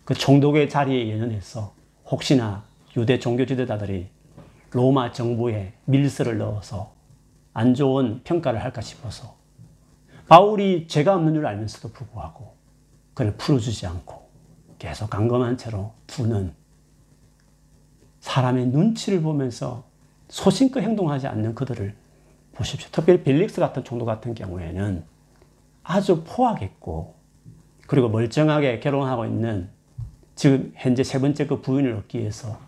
그 총독의 자리에 연연해서 혹시나 유대 종교 지도자들이 로마 정부에 밀서를 넣어서 안 좋은 평가를 할까 싶어서 바울이 죄가 없는 줄 알면서도 불구하고 그를 풀어주지 않고 계속 강검한 채로 두는 사람의 눈치를 보면서 소신껏 행동하지 않는 그들을 보십시오. 특별히 벨릭스 같은 총독 같은 경우에는 아주 포악했고 그리고 멀쩡하게 결혼하고 있는 지금 현재 세 번째 그 부인을 얻기 위해서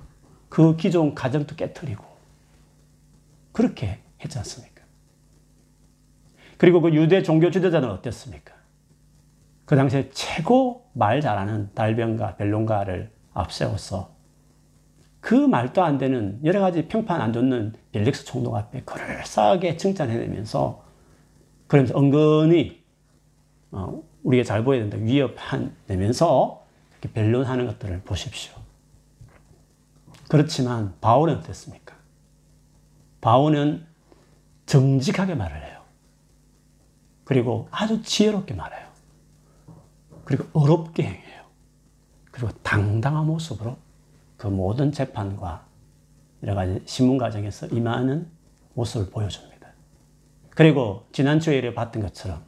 그 기존 가정도 깨뜨리고 그렇게 했지 않습니까? 그리고 그 유대 종교 지도자는 어땠습니까? 그 당시에 최고 말 잘하는 달변가 벨론가를 앞세워서 그 말도 안 되는 여러 가지 평판 안 좋는 벨릭스 총독 앞에 그럴싸하게 칭찬해내면서 그러면서 은근히 어, 우리가 잘 보여야 된다 위협하면서 이렇게 변론하는 것들을 보십시오. 그렇지만 바울은 어땠습니까? 바울은 정직하게 말을 해요. 그리고 아주 지혜롭게 말해요. 그리고 어렵게 행해요. 그리고 당당한 모습으로 그 모든 재판과 여러 가지 신문 과정에서 임하는 모습을 보여줍니다. 그리고 지난주에 봤던 것처럼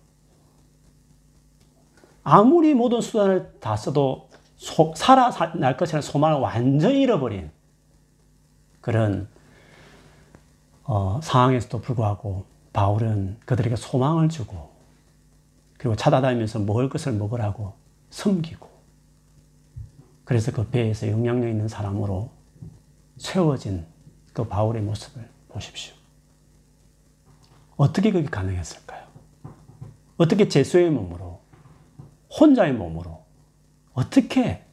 아무리 모든 수단을 다 써도 소, 살아날 것이라는 소망을 완전히 잃어버린 그런 어, 상황에서도 불구하고 바울은 그들에게 소망을 주고 그리고 찾아다니면서 먹을 것을 먹으라고 섬기고 그래서 그 배에서 영향력 있는 사람으로 세워진 그 바울의 모습을 보십시오. 어떻게 그게 가능했을까요? 어떻게 제수의 몸으로, 혼자의 몸으로, 어떻게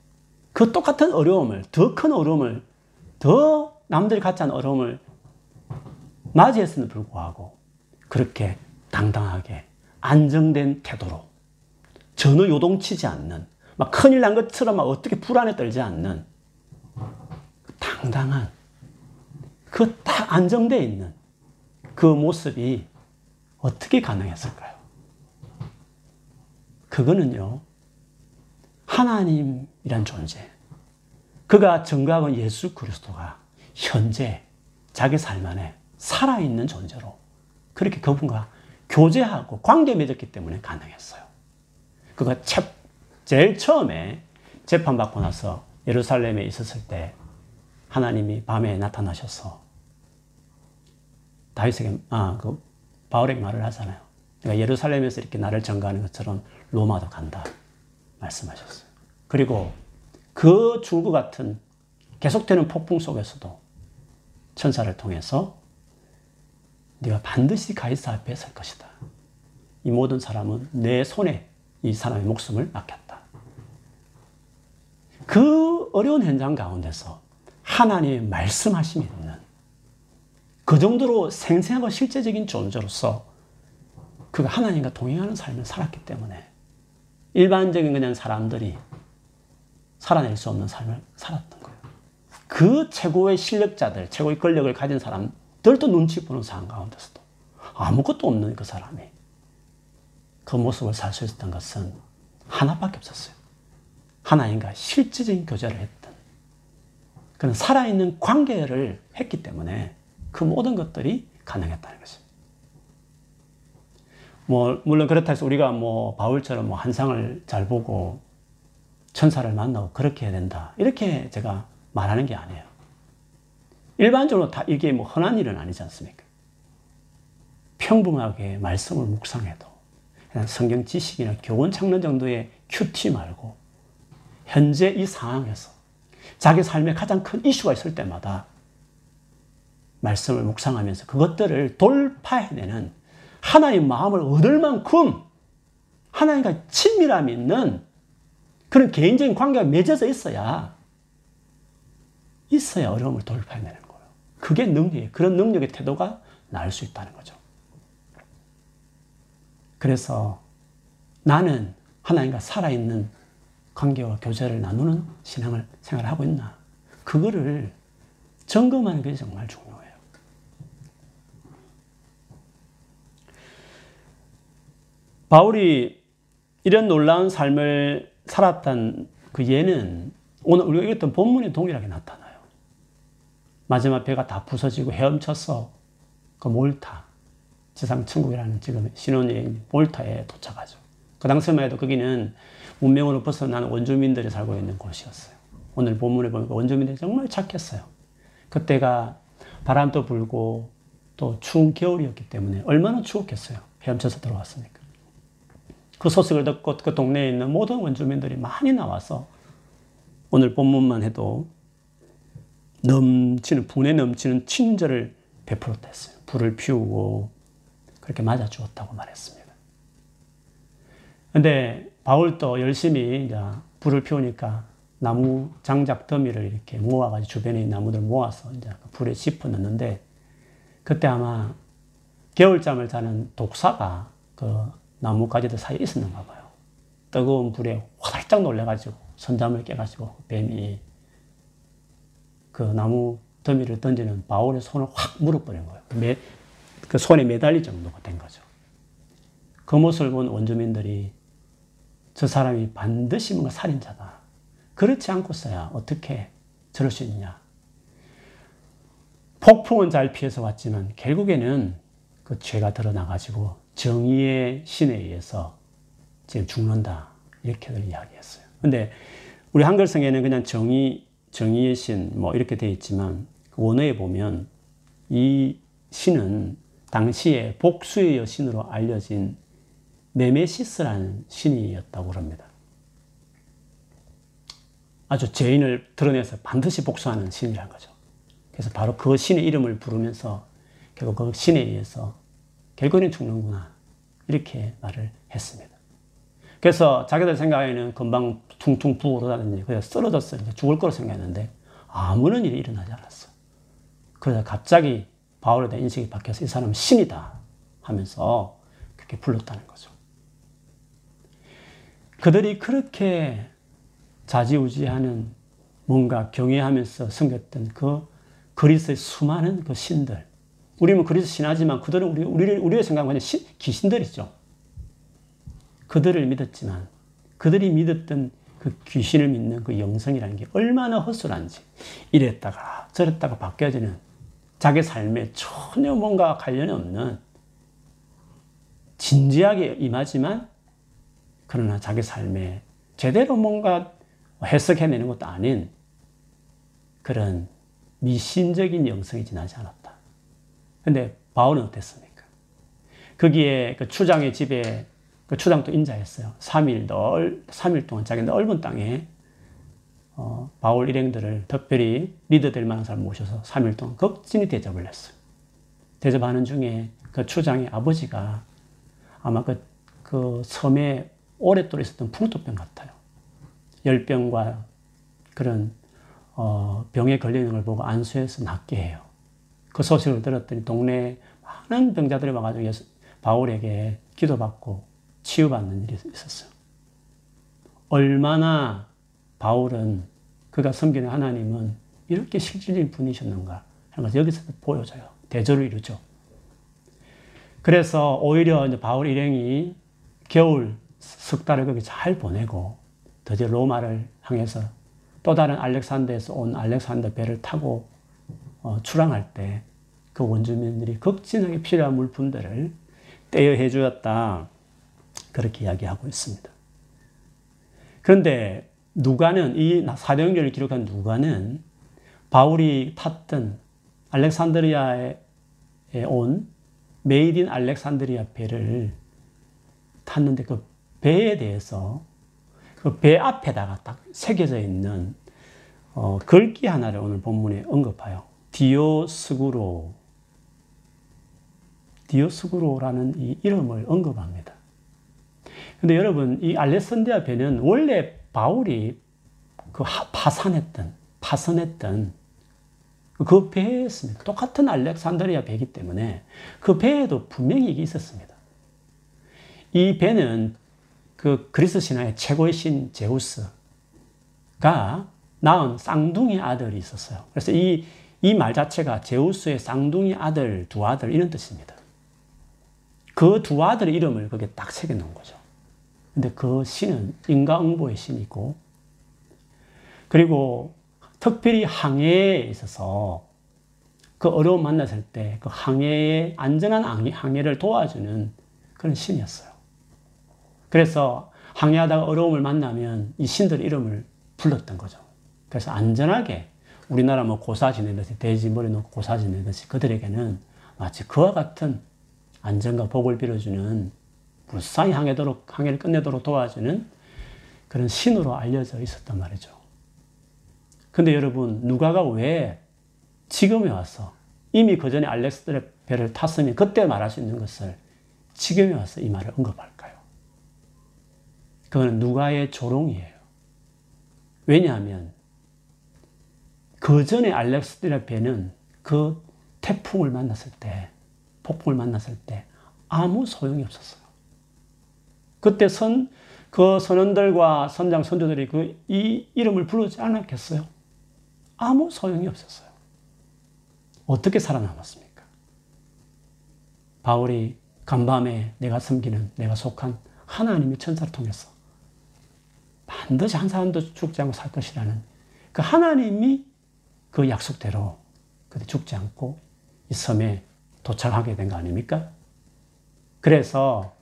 그 똑같은 어려움을, 더 큰 어려움을, 더 남들이 갖지 않은 어려움을 맞이했음에도 불구하고 그렇게 당당하게 안정된 태도로 전혀 요동치지 않는 막 큰일 난 것처럼 막 어떻게 불안에 떨지 않는 당당한 그 딱 안정되어 있는 그 모습이 어떻게 가능했을까요? 그거는요, 하나님이란 존재, 그가 증거하고 예수 그리스도가 현재 자기 삶 안에 살아있는 존재로 그렇게 그분과 교제하고 관계 맺었기 때문에 가능했어요. 그가 제일 처음에 재판받고 나서 예루살렘에 있었을 때 하나님이 밤에 나타나셔서 다윗에게, 아, 그 바울에게 말을 하잖아요. 내가 예루살렘에서 이렇게 나를 전가하는 것처럼 로마도 간다. 말씀하셨어요. 그리고 그 줄구 같은 계속되는 폭풍 속에서도 천사를 통해서 네가 반드시 가이사 앞에 설 것이다. 이 모든 사람은 내 손에 이 사람의 목숨을 맡겼다. 그 어려운 현장 가운데서 하나님의 말씀하심이 있는 그 정도로 생생하고 실제적인 존재로서 그가 하나님과 동행하는 삶을 살았기 때문에 일반적인 그냥 사람들이 살아낼 수 없는 삶을 살았던 거예요. 그 최고의 실력자들, 최고의 권력을 가진 사람들도 눈치 보는 상황 가운데서도 아무것도 없는 그 사람이 그 모습을 살 수 있었던 것은 하나밖에 없었어요. 하나님과 실질적인 교제를 했던 그런 살아있는 관계를 했기 때문에 그 모든 것들이 가능했다는 것입니다. 뭐, 물론 그렇다 해서 우리가 뭐, 바울처럼 뭐, 한상을 잘 보고 천사를 만나고 그렇게 해야 된다. 이렇게 제가 말하는 게 아니에요. 일반적으로 다 이게 뭐 흔한 일은 아니지 않습니까? 평범하게 말씀을 묵상해도 그냥 성경 지식이나 교원 찾는 정도의 큐티 말고 현재 이 상황에서 자기 삶에 가장 큰 이슈가 있을 때마다 말씀을 묵상하면서 그것들을 돌파해내는 하나님 마음을 얻을 만큼 하나님과 친밀함이 있는 그런 개인적인 관계가 맺어져 있어야 있어야 어려움을 돌파해내는 거예요. 그게 능력이에요. 그런 능력의 태도가 나을 수 있다는 거죠. 그래서 나는 하나님과 살아있는 관계와 교제를 나누는 신앙을 생활하고 있나. 그거를 점검하는 게 정말 중요해요. 바울이 이런 놀라운 삶을 살았던 그 예는 오늘 우리가 읽었던 본문에 동일하게 나타나요. 마지막 배가 다 부서지고 헤엄쳐서 그 몰타, 지상 천국이라는 지금 신혼여행 몰타에 도착하죠. 그 당시만 해도 거기는 문명으로 벗어난 원주민들이 살고 있는 곳이었어요. 오늘 본문에 보니까 원주민들이 정말 착했어요. 그때가 바람도 불고 또 추운 겨울이었기 때문에 얼마나 추웠겠어요. 헤엄쳐서 들어왔으니까. 그 소식을 듣고 그 동네에 있는 모든 원주민들이 많이 나와서 오늘 본문만 해도 넘치는, 분에 넘치는 친절을 베풀었다 했어요. 불을 피우고 그렇게 맞아 주었다고 말했습니다. 근데 바울도 열심히 불을 피우니까 나무 장작 더미를 이렇게 모아가지고 주변에 나무들 모아서 이제 그 불에 짚어 넣는데 그때 아마 겨울잠을 자는 독사가 그 나뭇가지들 사이에 있었는가 봐요. 뜨거운 불에 화들짝 놀래가지고 선잠을 깨가지고 뱀이 그 나무 더미를 던지는 바울의 손을 확 물어버린 거예요. 매, 그 손에 매달릴 정도가 된 거죠. 그 모습을 본 원주민들이 저 사람이 반드시 뭔가 살인자다. 그렇지 않고서야 어떻게 저럴 수 있냐. 폭풍은 잘 피해서 왔지만 결국에는 그 죄가 드러나가지고 정의의 신에 의해서 지금 죽는다. 이렇게들 이야기했어요. 근데 우리 한글성에는 그냥 정의, 정의의 신, 뭐 이렇게 되어 있지만 그 원어에 보면 이 신은 당시에 복수의 여신으로 알려진 네메시스라는 신이었다고 합니다. 아주 죄인을 드러내서 반드시 복수하는 신이란 거죠. 그래서 바로 그 신의 이름을 부르면서 결국 그 신에 의해서 결국에는 죽는구나. 이렇게 말을 했습니다. 그래서 자기들 생각에는 금방 퉁퉁 부어오르다든지 그래서 쓰러졌어. 이제 죽을 거로 생각했는데 아무런 일이 일어나지 않았어. 그러다 갑자기 바울에 대한 인식이 바뀌어서 이 사람은 신이다 하면서 그렇게 불렀다는 거죠. 그들이 그렇게 자지우지하는 뭔가 경외하면서 섬겼던 그 그리스의 수많은 그 신들. 우리는 그리스 신하지만 그들은 우리, 우리를, 우리의 생각은 신, 귀신들이죠. 그들을 믿었지만 그들이 믿었던 그 귀신을 믿는 그 영성이라는 게 얼마나 허술한지 이랬다가 저랬다가 바뀌어지는 자기 삶에 전혀 뭔가 관련이 없는 진지하게 임하지만 그러나 자기 삶에 제대로 뭔가 해석해내는 것도 아닌 그런 미신적인 영성이 지나지 않았다. 근데 바울은 어땠습니까? 거기에 그 추장의 집에 그 추장도 인자했어요. 3일 널, 3일 동안 자기 넓은 땅에 어, 바울 일행들을 특별히 리더될 만한 사람 모셔서 3일 동안 극진히 대접을 했어요. 대접하는 중에 그 추장의 아버지가 아마 그, 그 섬에 오랫동안 있었던 풍토병 같아요. 열병과 그런 어, 병에 걸리는 걸 보고 안수해서 낫게 해요. 그 소식을 들었더니 동네에 많은 병자들이 와가지고 바울에게 기도받고 치유받는 일이 있었어요. 얼마나 바울은 그가 섬기는 하나님은 이렇게 실질적인 분이셨는가 하는 것을 여기서 보여줘요. 대조를 이루죠. 그래서 오히려 이제 바울 일행이 겨울 석 달을 거기 잘 보내고 드디어 로마를 향해서 또 다른 알렉산더에서 온 알렉산더 배를 타고 어, 출항할 때 그 원주민들이 극진하게 필요한 물품들을 떼어해 주었다. 그렇게 이야기하고 있습니다. 그런데 누가는 이 사도행전을 기록한 누가는 바울이 탔던 알렉산드리아에 온 made in Alexandria 배를 탔는데 그 배에 대해서 그 배 앞에다가 딱 새겨져 있는 어, 글귀 하나를 오늘 본문에 언급해요. 디오스구로 디오스구로라는 이 이름을 언급합니다. 근데 여러분, 이 알렉산드리아 배는 원래 바울이 그 파산했던, 파선했던 그 배였습니다. 똑같은 알렉산드리아 배이기 때문에 그 배에도 분명히 있었습니다. 이 배는 그 그리스 신화의 최고의 신 제우스가 낳은 쌍둥이 아들이 있었어요. 그래서 이, 이 말 자체가 제우스의 쌍둥이 아들, 두 아들, 이런 뜻입니다. 그 두 아들의 이름을 거기에 딱 새겨 놓은 거죠. 근데 그 신은 인과응보의 신이고, 그리고 특별히 항해에 있어서 그 어려움 만났을 때 그 항해의 안전한 항해 를 도와주는 그런 신이었어요. 그래서 항해하다가 어려움을 만나면 이 신들 이름을 불렀던 거죠. 그래서 안전하게 우리나라 뭐 고사 지내듯이 돼지 머리 놓고 고사 지내듯이 그들에게는 마치 그와 같은 안전과 복을 빌어주는 무사히 항해도록, 항해를 끝내도록 도와주는 그런 신으로 알려져 있었단 말이죠. 근데 여러분, 누가가 왜 지금에 와서 이미 그 전에 알렉스들의 배를 탔으면 그때 말할 수 있는 것을 지금에 와서 이 말을 언급할까요? 그거는 누가의 조롱이에요. 왜냐하면 그 전에 알렉산드리아 배는 그 태풍을 만났을 때, 폭풍을 만났을 때 아무 소용이 없었어요. 그때 선, 그 선원들과 선장, 선조들이 그 이 이름을 부르지 않았겠어요? 아무 소용이 없었어요. 어떻게 살아남았습니까? 바울이 간밤에 내가 섬기는, 내가 속한 하나님의 천사를 통해서 반드시 한 사람도 죽지 않고 살 것이라는 그 하나님이 그 약속대로 그때 죽지 않고 이 섬에 도착하게 된 거 아닙니까? 그래서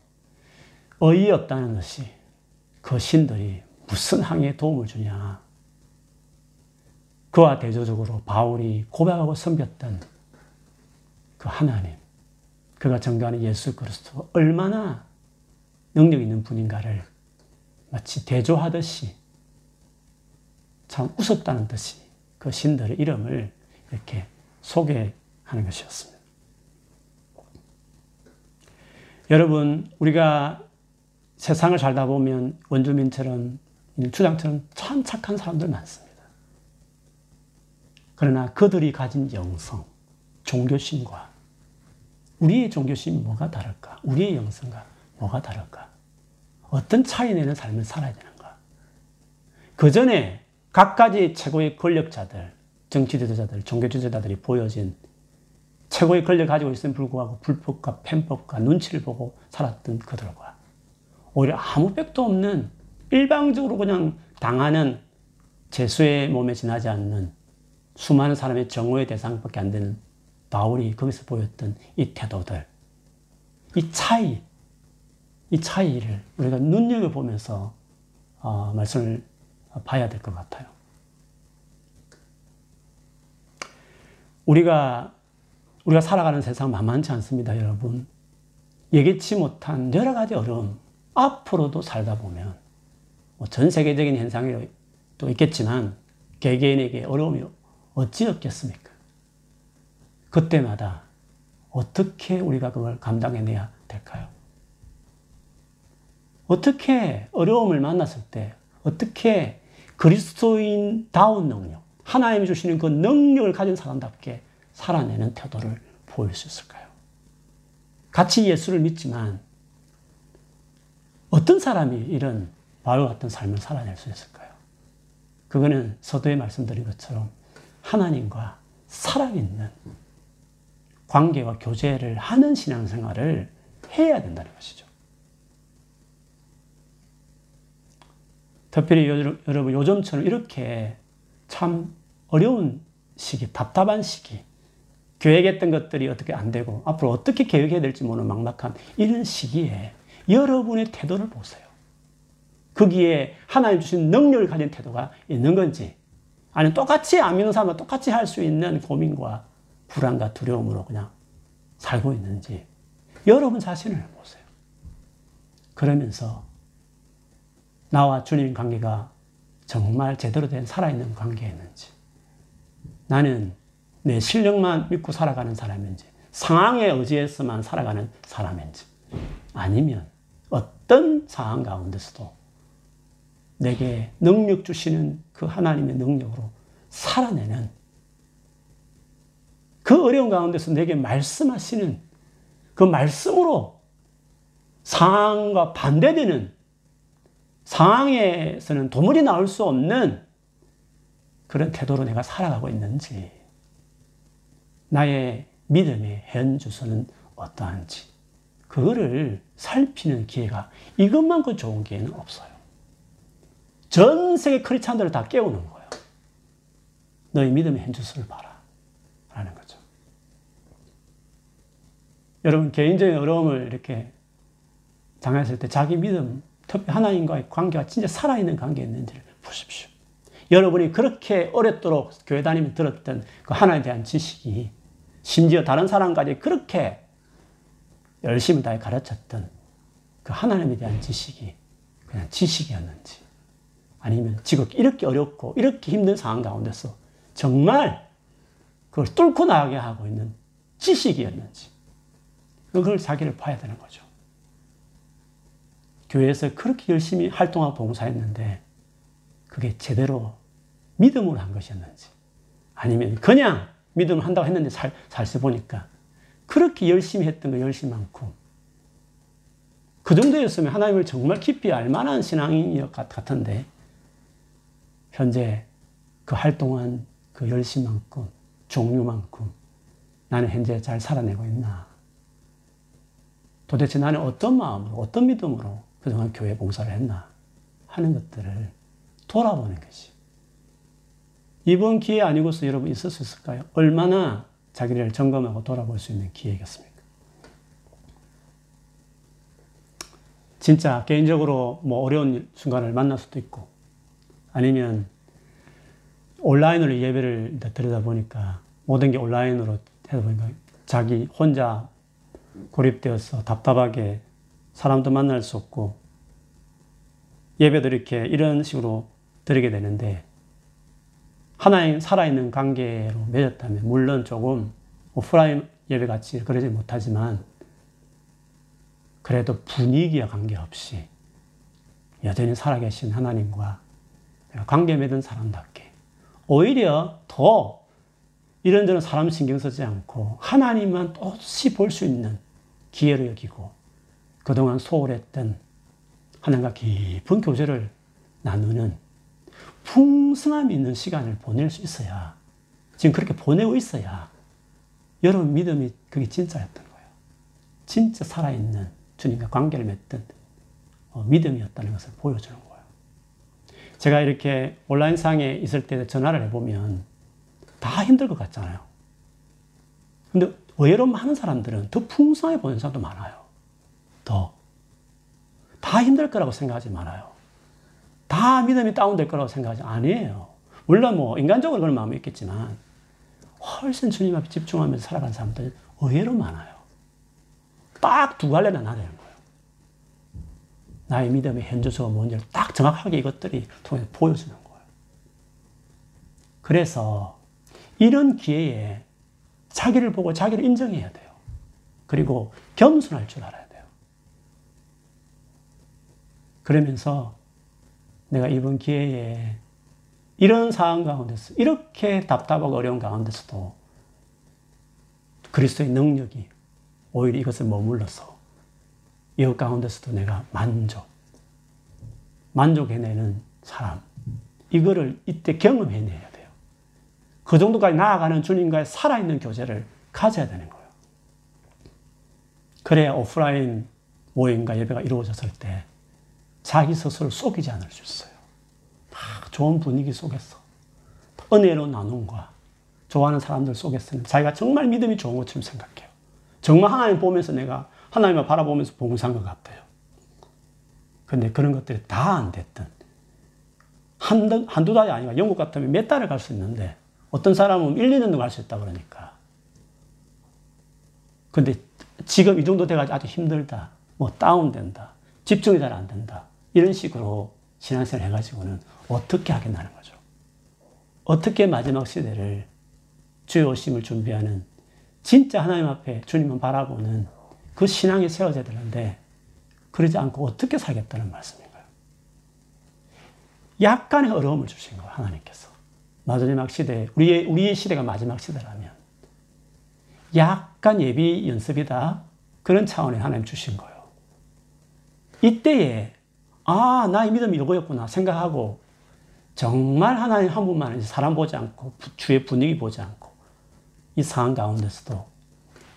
어이없다는 것이 그 신들이 무슨 항해에 도움을 주냐. 그와 대조적으로 바울이 고백하고 섬겼던 그 하나님, 그가 전가하는 예수 그리스도 얼마나 능력 있는 분인가를 마치 대조하듯이 참 우습다는 듯이 그 신들의 이름을 이렇게 소개하는 것이었습니다. 여러분, 우리가 세상을 살다 보면 원주민처럼 주장처럼 참 착한 사람들 많습니다. 그러나 그들이 가진 영성, 종교심과 우리의 종교심이 뭐가 다를까? 우리의 영성과 뭐가 다를까? 어떤 차이 내는 삶을 살아야 되는가? 그 전에 각가지 최고의 권력자들, 정치 지도자들, 종교 지도자들이 보여진 최고의 권력을 가지고 있음에 불구하고 불법과 편법과 눈치를 보고 살았던 그들과 오히려 아무 백도 없는 일방적으로 그냥 당하는 재수의 몸에 지나지 않는 수많은 사람의 정오의 대상밖에 안 되는 바울이 거기서 보였던 이 태도들, 이 차이, 이 차이를 우리가 눈여겨보면서 어, 말씀을 봐야 될 것 같아요. 우리가 우리가 살아가는 세상 만만치 않습니다, 여러분. 예기치 못한 여러 가지 어려움, 앞으로도 살다 보면 뭐 전 세계적인 현상이 또 있겠지만 개개인에게 어려움이 어찌 없겠습니까? 그때마다 어떻게 우리가 그걸 감당해내야 될까요? 어떻게 어려움을 만났을 때 어떻게 그리스도인다운 능력, 하나님이 주시는 그 능력을 가진 사람답게 살아내는 태도를 보일 수 있을까요? 같이 예수를 믿지만 어떤 사람이 이런 바울 같은 삶을 살아낼 수 있을까요? 그거는 서두에 말씀드린 것처럼 하나님과 살아있는 관계와 교제를 하는 신앙생활을 해야 된다는 것이죠. 특별히 여러분 요즘처럼 이렇게 참 어려운 시기, 답답한 시기, 계획했던 것들이 어떻게 안 되고 앞으로 어떻게 계획해야 될지 모르는 막막한 이런 시기에 여러분의 태도를 보세요. 거기에 하나님 주신 능력을 가진 태도가 있는 건지 아니면 똑같이 안 믿는 사람과 똑같이 할 수 있는 고민과 불안과 두려움으로 그냥 살고 있는지 여러분 자신을 보세요. 그러면서 나와 주님 관계가 정말 제대로 된 살아있는 관계였는지 나는 내 실력만 믿고 살아가는 사람인지 상황에 의지해서만 살아가는 사람인지 아니면 어떤 상황 가운데서도 내게 능력 주시는 그 하나님의 능력으로 살아내는 그 어려운 가운데서 내게 말씀하시는 그 말씀으로 상황과 반대되는 상황에서는 도무지 나올 수 없는 그런 태도로 내가 살아가고 있는지, 나의 믿음의 현 주소는 어떠한지, 그거를 살피는 기회가 이것만큼 좋은 기회는 없어요. 전 세계 크리스찬들을 다 깨우는 거예요. 너희 믿음의 현 주소를 봐라. 라는 거죠. 여러분, 개인적인 어려움을 이렇게 당했을 때 자기 믿음, 특히 하나님과의 관계가 진짜 살아있는 관계였는지를 보십시오. 여러분이 그렇게 오랫도록 교회 다니면 들었던 그 하나님에 대한 지식이 심지어 다른 사람까지 그렇게 열심히 다 가르쳤던 그 하나님에 대한 지식이 그냥 지식이었는지 아니면 지금 이렇게 어렵고 이렇게 힘든 상황 가운데서 정말 그걸 뚫고 나가게 하고 있는 지식이었는지 그걸 자기를 봐야 되는 거죠. 교회에서 그렇게 열심히 활동하고 봉사했는데 그게 제대로 믿음으로 한 것이었는지 아니면 그냥 믿음을 한다고 했는데 살, 살세 보니까 그렇게 열심히 했던 거 열심만큼 그 정도였으면 하나님을 정말 깊이 알 만한 신앙인 것 같은데 현재 그 활동한 그 열심만큼 종류만큼 나는 현재 잘 살아내고 있나? 도대체 나는 어떤 마음으로 어떤 믿음으로 그동안 교회 봉사를 했나? 하는 것들을 돌아보는 것이 이번 기회 아니고서 여러분 있을 수 있을까요? 얼마나 자기를 점검하고 돌아볼 수 있는 기회겠습니까? 진짜 개인적으로 뭐 어려운 순간을 만날 수도 있고 아니면 온라인으로 예배를 드리다 보니까 모든 게 온라인으로 하다 보니까 자기 혼자 고립되어서 답답하게 사람도 만날 수 없고 예배도 이렇게 이런 식으로 드리게 되는데 하나님 살아있는 관계로 맺었다면 물론 조금 오프라인 예배 같이 그러지 못하지만 그래도 분위기와 관계없이 여전히 살아계신 하나님과 관계 맺은 사람답게 오히려 더 이런저런 사람 신경 쓰지 않고 하나님만 또시 볼 수 있는 기회로 여기고 그동안 소홀했던 하나님과 깊은 교제를 나누는 풍성함이 있는 시간을 보낼 수 있어야 지금 그렇게 보내고 있어야 여러분 믿음이 그게 진짜였던 거예요. 진짜 살아있는 주님과 관계를 맺던 어, 믿음이었다는 것을 보여주는 거예요. 제가 이렇게 온라인상에 있을 때 전화를 해보면 다 힘들 것 같잖아요. 근데 의외로 많은 사람들은 더 풍성하게 보는 사람도 많아요. 더. 다 힘들 거라고 생각하지 말아요. 다 믿음이 다운될 거라고 생각하지 아니에요. 물론 뭐 인간적으로 그런 마음이 있겠지만 훨씬 주님 앞에 집중하면서 살아간 사람들 의외로 많아요. 딱 두 갈래나 나되는 거예요. 나의 믿음의 현주소가 뭔지를 딱 정확하게 이것들이 통해 보여주는 거예요. 그래서 이런 기회에 자기를 보고 자기를 인정해야 돼요. 그리고 겸손할 줄 알아야 돼요. 그러면서 내가 이번 기회에 이런 상황 가운데서 이렇게 답답하고 어려운 가운데서도 그리스도의 능력이 오히려 이것을 머물러서 이 가운데서도 내가 만족, 만족해내는 사람, 이거를 이때 경험해내야 돼요. 그 정도까지 나아가는 주님과의 살아있는 교제를 가져야 되는 거예요. 그래야 오프라인 모임과 예배가 이루어졌을 때 자기 스스로 속이지 않을 수 있어요. 막 좋은 분위기 속에서 은혜로운 나눔과 좋아하는 사람들 속에서는 자기가 정말 믿음이 좋은 것처럼 생각해요. 정말 하나님 보면서 내가 하나님을 바라보면서 봉사한 것 같아요. 근데 그런 것들이 다 안 됐든 한, 한두 달이 아니라 영국 같으면 몇 달을 갈 수 있는데 어떤 사람은 1, 2년도 갈 수 있다 그러니까. 근데 지금 이 정도 돼가지고 아주 힘들다. 뭐 다운된다. 집중이 잘 안 된다. 이런 식으로 신앙생활 해가지고는 어떻게 하겠다는 거죠. 어떻게 마지막 시대를 주의 오심을 준비하는 진짜 하나님 앞에 주님만 바라보는 그 신앙이 세워져야 되는데 그러지 않고 어떻게 살겠다는 말씀인가요? 약간의 어려움을 주신 거예요, 하나님께서. 마지막 시대, 우리의, 우리의 시대가 마지막 시대라면 약간 예비 연습이다. 그런 차원에 하나님 주신 거예요. 이때에 아, 나의 믿음이 이거였구나 생각하고 정말 하나님 한 분만 사람 보지 않고 주의 분위기 보지 않고 이 상황 가운데서도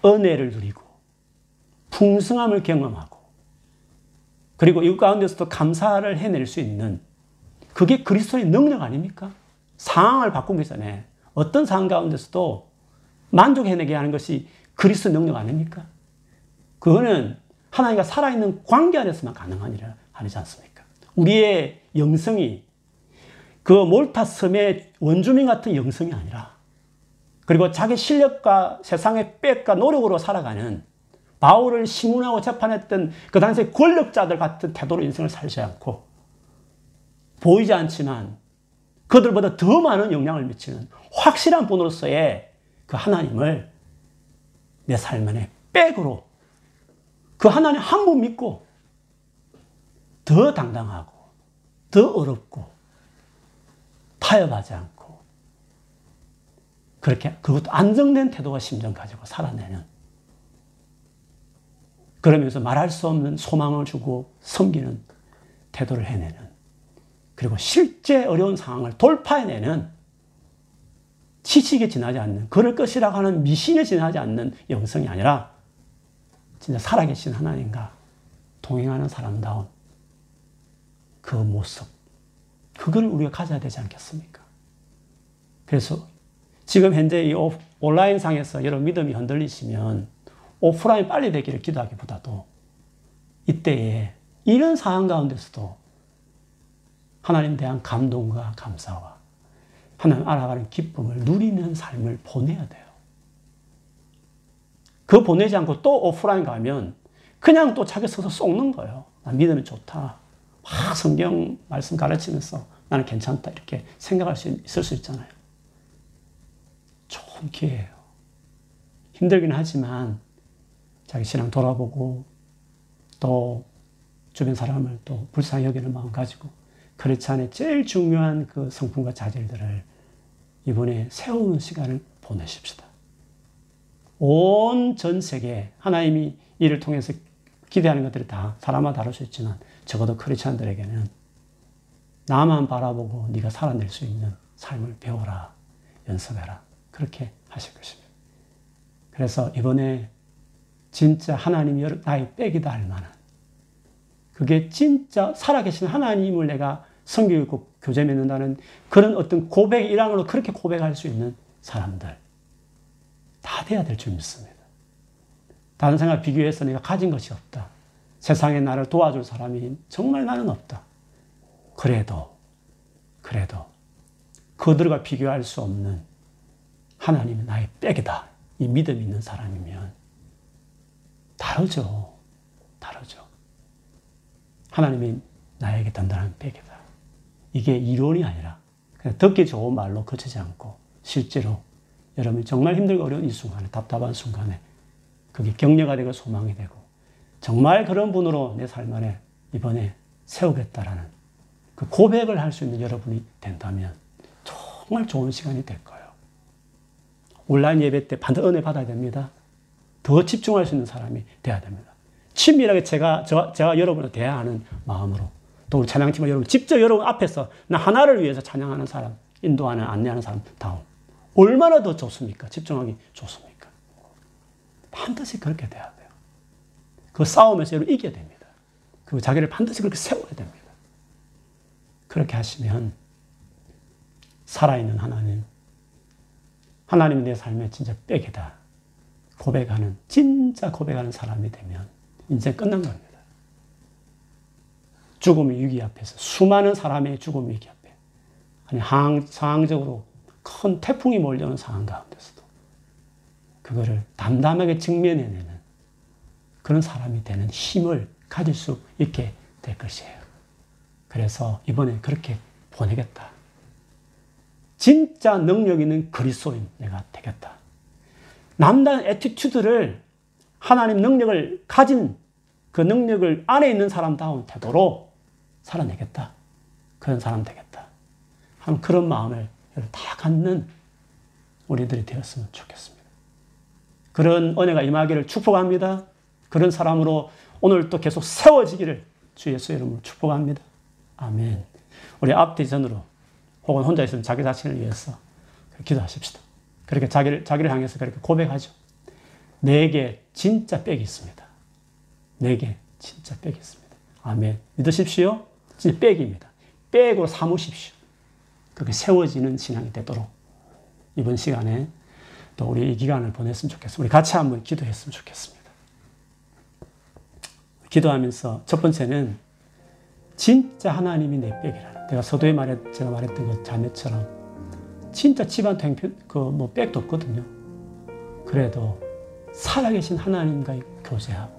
은혜를 누리고 풍성함을 경험하고 그리고 이 가운데서도 감사를 해낼 수 있는 그게 그리스도의 능력 아닙니까? 상황을 바꾸기 전에 어떤 상황 가운데서도 만족해내게 하는 것이 그리스도 능력 아닙니까? 그거는 하나님과 살아있는 관계 안에서만 가능한 일이라 아니지 않습니까? 우리의 영성이 그 몰타 섬의 원주민 같은 영성이 아니라 그리고 자기 실력과 세상의 빽과 노력으로 살아가는 바울을 신문하고 재판했던 그 당시의 권력자들 같은 태도로 인생을 살지 않고 보이지 않지만 그들보다 더 많은 영향을 미치는 확실한 분으로서의 그 하나님을 내삶 안에 백으로 그 하나님 한 분 믿고 더 당당하고 더 어렵고 타협하지 않고 그렇게 그것도 안정된 태도와 심정 가지고 살아내는. 그러면서 말할 수 없는 소망을 주고 섬기는 태도를 해내는. 그리고 실제 어려운 상황을 돌파해내는 지식에 지나지 않는 그럴 것이라고 하는 미신에 지나지 않는 영성이 아니라 진짜 살아계신 하나님과 동행하는 사람다운 그 모습 그걸 우리가 가져야 되지 않겠습니까? 그래서 지금 현재 이 온라인 상에서 여러분 믿음이 흔들리시면 오프라인 빨리 되기를 기도하기보다도 이때에 이런 상황 가운데서도 하나님 대한 감동과 감사와 하나님 알아가는 기쁨을 누리는 삶을 보내야 돼요. 그 보내지 않고 또 오프라인 가면 그냥 또 자기 서서 쏟는 거예요. 나 믿으면 좋다. 막 성경 말씀 가르치면서 나는 괜찮다. 이렇게 생각할 수 있을 수 있잖아요. 좋은 기회예요. 힘들긴 하지만 자기 신앙 돌아보고 또 주변 사람을 또 불쌍히 여기는 마음 가지고 그렇지 않아 제일 중요한 그 성품과 자질들을 이번에 세우는 시간을 보내십시다. 온 전 세계 하나님이 이를 통해서 기대하는 것들이 다 사람마다 다를 수 있지만 적어도 크리스천들에게는 나만 바라보고 네가 살아낼 수 있는 삶을 배워라, 연습해라. 그렇게 하실 것입니다. 그래서 이번에 진짜 하나님이 나의 백이다 할 만한 그게 진짜 살아계신 하나님을 내가 성교육고 교제 맺는다는 그런 어떤 고백 일환으로 그렇게 고백할 수 있는 사람들 다 돼야 될 줄 믿습니다. 다른 생각 비교해서 내가 가진 것이 없다. 세상에 나를 도와줄 사람이 정말 나는 없다. 그래도, 그래도 그들과 비교할 수 없는 하나님이 나의 백이다. 이 믿음이 있는 사람이면 다르죠. 다르죠. 하나님이 나에게 단단한 백이다. 이게 이론이 아니라 그냥 듣기 좋은 말로 그치지 않고 실제로 여러분이 정말 힘들고 어려운 이 순간에 답답한 순간에 그게 격려가 되고 소망이 되고 정말 그런 분으로 내 삶 안에 이번에 세우겠다라는 그 고백을 할 수 있는 여러분이 된다면 정말 좋은 시간이 될 거예요. 온라인 예배 때 반드시 은혜 받아야 됩니다. 더 집중할 수 있는 사람이 돼야 됩니다. 친밀하게 제가, 저, 제가 여러분을 대하는 마음으로 또 우리 찬양팀을 여러분 직접 여러분 앞에서 나 하나를 위해서 찬양하는 사람, 인도하는, 안내하는 사람 다음. 얼마나 더 좋습니까? 집중하기 좋습니까? 반드시 그렇게 돼야 돼요. 그 싸움에서 여러분 이겨야 됩니다. 그 자기를 반드시 그렇게 세워야 됩니다. 그렇게 하시면 살아있는 하나님, 하나님이 내 삶에 진짜 백이다. 고백하는, 진짜 고백하는 사람이 되면 인생 끝난 겁니다. 죽음의 위기 앞에서 수많은 사람의 죽음 위기 앞에 아니 항, 상황적으로 큰 태풍이 몰려오는 상황 가운데서도 그거를 담담하게 직면해내는 그런 사람이 되는 힘을 가질 수 있게 될 것이에요. 그래서 이번에 그렇게 보내겠다. 진짜 능력 있는 그리스도인 내가 되겠다. 남다른 attitude를 하나님 능력을 가진 그 능력을 안에 있는 사람다운 태도로 살아내겠다. 그런 사람 되겠다. 한 그런 마음을 다 갖는 우리들이 되었으면 좋겠습니다. 그런 은혜가 임하기를 축복합니다. 그런 사람으로 오늘 또 계속 세워지기를 주 예수 이름으로 축복합니다. 아멘. 우리 앞뒤 전으로 혹은 혼자 있으면 자기 자신을 위해서 기도하십시다. 그렇게 자기를, 자기를 향해서 그렇게 고백하죠. 내게 진짜 빽이 있습니다. 내게 진짜 빽이 있습니다. 아멘. 믿으십시오. 진짜 백입니다. 백으로 삼으십시오. 그렇게 세워지는 신앙이 되도록 이번 시간에 또 우리 이 기간을 보냈으면 좋겠습니다. 우리 같이 한번 기도했으면 좋겠습니다. 기도하면서 첫 번째는 진짜 하나님이 내 백이라는. 내가 서두에 말했, 제가 말했던 그 자매처럼 진짜 집안 행편, 그 뭐 백도 없거든요. 그래도 살아계신 하나님과의 교제하고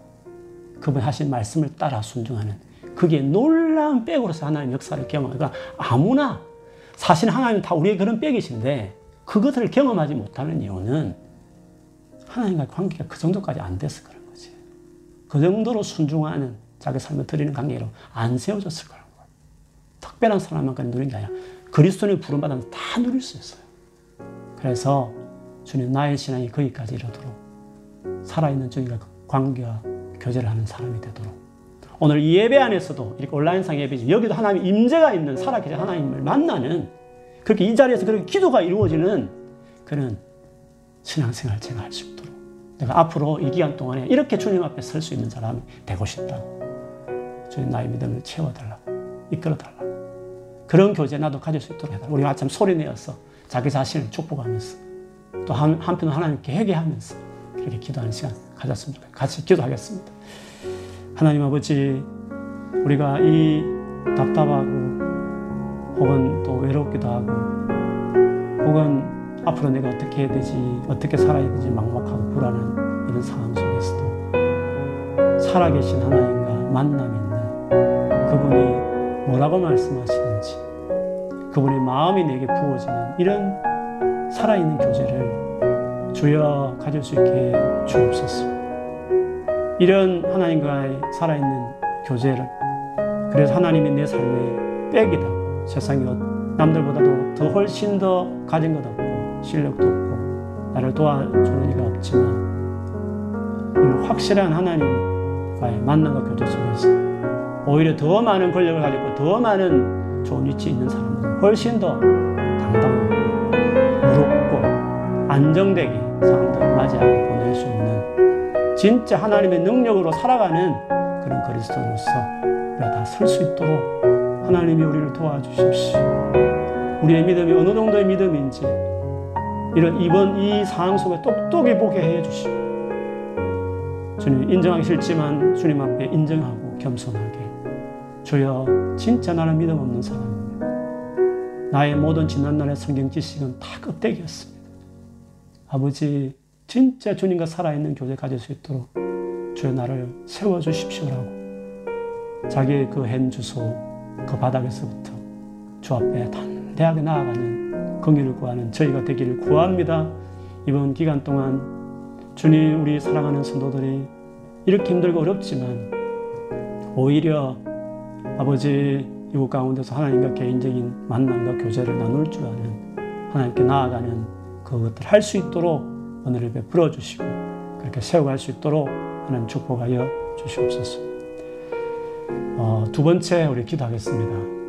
그분 하신 말씀을 따라 순종하는 그게 놀라운 백으로서 하나님 역사를 경험하니까 그러니까 아무나 사실 하나님 다 우리의 그런 백이신데 그것을 경험하지 못하는 이유는 하나님과 관계가 그 정도까지 안 돼서 거지. 그 정도로 순종하는 자기 삶을 드리는 관계로 안 세워졌을 거라는 거예요. 특별한 사람만까지 누린 게 아니라 그리스도의 부름받으면 다 누릴 수 있어요. 그래서 주님 나의 신앙이 거기까지 이르도록 살아있는 주님과 관계와 교제를 하는 사람이 되도록 오늘 이 예배 안에서도 이렇게 온라인상 예배지 여기도 하나님 임재가 있는 살아계신 하나님을 만나는 그렇게 이 자리에서 그렇게 기도가 이루어지는 그런 신앙생활 제가 할 수 있도록 내가 앞으로 이 기간 동안에 이렇게 주님 앞에 설 수 있는 사람이 되고 싶다고 주님 나의 믿음을 채워달라고 이끌어달라고 그런 교제 나도 가질 수 있도록 해달라고 우리가 참 소리내어서 자기 자신을 축복하면서 또 한, 한편으로 하나님께 회개하면서 그렇게 기도하는 시간 가졌으면 좋겠습니다. 같이 기도하겠습니다. 하나님 아버지 우리가 이 답답하고 혹은 또 외롭기도 하고 혹은 앞으로 내가 어떻게 해야 되지 어떻게 살아야 되지 막막하고 불안한 이런 상황 속에서도 살아계신 하나님과 만남 있는 그분이 뭐라고 말씀하시는지 그분의 마음이 내게 부어지는 이런 살아있는 교제를 주여 가질 수 있게 주옵소서. 이런 하나님과의 살아있는 교제를 그래서 하나님이 내 삶의 백이다. 세상에 남들보다도 더 훨씬 더 가진 것 없고 실력도 없고 나를 도와주는 이가 없지만 이런 확실한 하나님과의 만남과 교제 속에서 오히려 더 많은 권력을 가지고 더 많은 좋은 위치에 있는 사람들은 훨씬 더 당당하고 무겁고 안정되게 사람들을 맞이하고 보낼 수 있는 진짜 하나님의 능력으로 살아가는 그런 그리스도로서 우리가 다 설 수 있도록 하나님이 우리를 도와주십시오. 우리의 믿음이 어느 정도의 믿음인지 이런 이번 이 상황 속에 똑똑히 보게 해 주시오. 주님 인정하기 싫지만 주님 앞에 인정하고 겸손하게 주여 진짜 나는 믿음 없는 사람입니다. 나의 모든 지난날의 성경 지식은 다 껍데기였습니다. 아버지 진짜 주님과 살아있는 교제 가질 수 있도록 주여 나를 세워 주십시오라고 자기의 그 hen 주소 그 바닥에서부터 주 앞에 담대하게 나아가는 긍휼을 구하는 저희가 되기를 구합니다. 이번 기간 동안 주님 우리 사랑하는 성도들이 이렇게 힘들고 어렵지만 오히려 아버지 이곳 가운데서 하나님과 개인적인 만남과 교제를 나눌 줄 아는 하나님께 나아가는 그것들 할 수 있도록 오늘 예배 풀어 주시고 그렇게 세워갈 수 있도록 하나님 축복하여 주시옵소서. 어, 두 번째 우리 기도하겠습니다.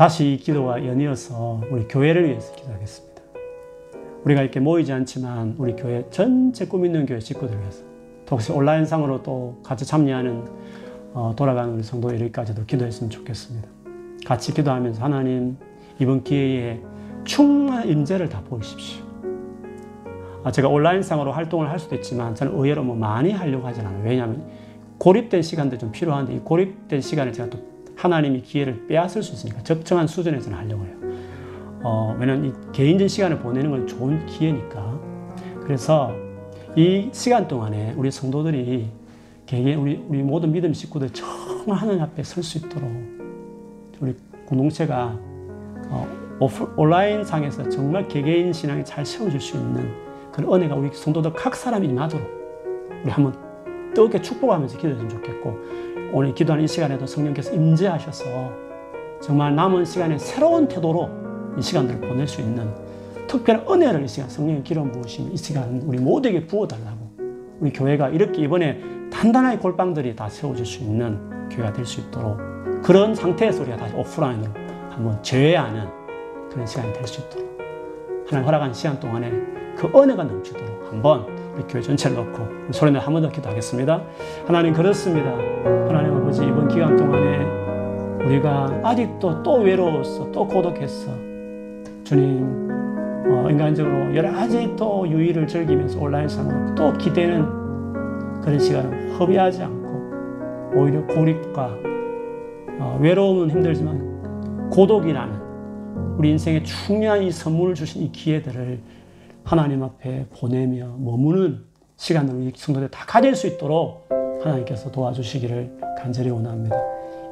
음, 다시 이 기도와 연이어서 우리 교회를 위해서 기도하겠습니다. 우리가 이렇게 모이지 않지만 우리 교회 전체 꿈 있는 교회 식구들 위해서 또 혹시 온라인상으로 또 같이 참여하는 어, 돌아가는 우리 성도 일까지도 기도했으면 좋겠습니다. 같이 기도하면서 하나님 이번 기회에 충만한 임재를 다 보이십시오. 아, 제가 온라인상으로 활동을 할 수도 있지만 저는 의외로 뭐 많이 하려고 하진 않아요. 왜냐하면 고립된 시간도 좀 필요한데 이 고립된 시간을 제가 또 하나님이 기회를 빼앗을 수 있으니까 적정한 수준에서는 하려고 해요. 어, 왜냐면 이 개인적인 시간을 보내는 건 좋은 기회니까. 그래서 이 시간 동안에 우리 성도들이 개개 우리 우리 모든 믿음 식구들 정말 하나님 앞에 설 수 있도록 우리 공동체가 어, 오프, 온라인 상에서 정말 개개인 신앙이 잘 세워질 수 있는 그런 은혜가 우리 성도들 각 사람이 임하도록 우리 한번 뜨겁게 축복하면서 기도했으면 좋겠고 오늘 기도하는 이 시간에도 성령께서 임재하셔서 정말 남은 시간에 새로운 태도로 이 시간들을 보낼 수 있는 특별한 은혜를 이 시간 성령의 기름 부으시면 이 시간 우리 모두에게 부어달라고 우리 교회가 이렇게 이번에 단단하게 골방들이 다 세워질 수 있는 교회가 될 수 있도록 그런 상태에서 우리가 다시 오프라인으로 한번 제외하는 그런 시간이 될 수 있도록 하나님 허락한 시간 동안에 그 은혜가 넘치도록 한번 교회 전체를 놓고 소리내 한번 더 기도하겠습니다. 하나님 그렇습니다. 하나님 아버지 이번 기간 동안에 우리가 아직도 또 외로웠어, 또 고독했어. 주님 어, 인간적으로 여러 가지 또 유의를 즐기면서 온라인 상으로 또 기대는 그런 시간을 허비하지 않고 오히려 고립과 어, 외로움은 힘들지만 고독이라는 우리 인생에 중요한 이 선물을 주신 이 기회들을 하나님 앞에 보내며 머무는 시간을 우리 성도들 다 가질 수 있도록 하나님께서 도와주시기를 간절히 원합니다.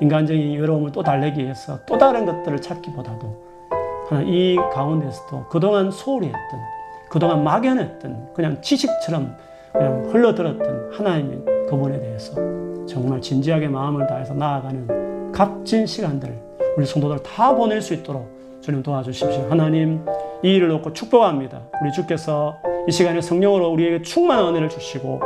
인간적인 외로움을 또 달래기 위해서 또 다른 것들을 찾기보다도 이 가운데서도 그동안 소홀히 했던, 그동안 막연했던, 그냥 지식처럼 그냥 흘러들었던 하나님의 그분에 대해서 정말 진지하게 마음을 다해서 나아가는 값진 시간들 우리 성도들 다 보낼 수 있도록 주님 도와주십시오. 하나님 이 일을 놓고 축복합니다. 우리 주께서 이 시간에 성령으로 우리에게 충만한 은혜를 주시고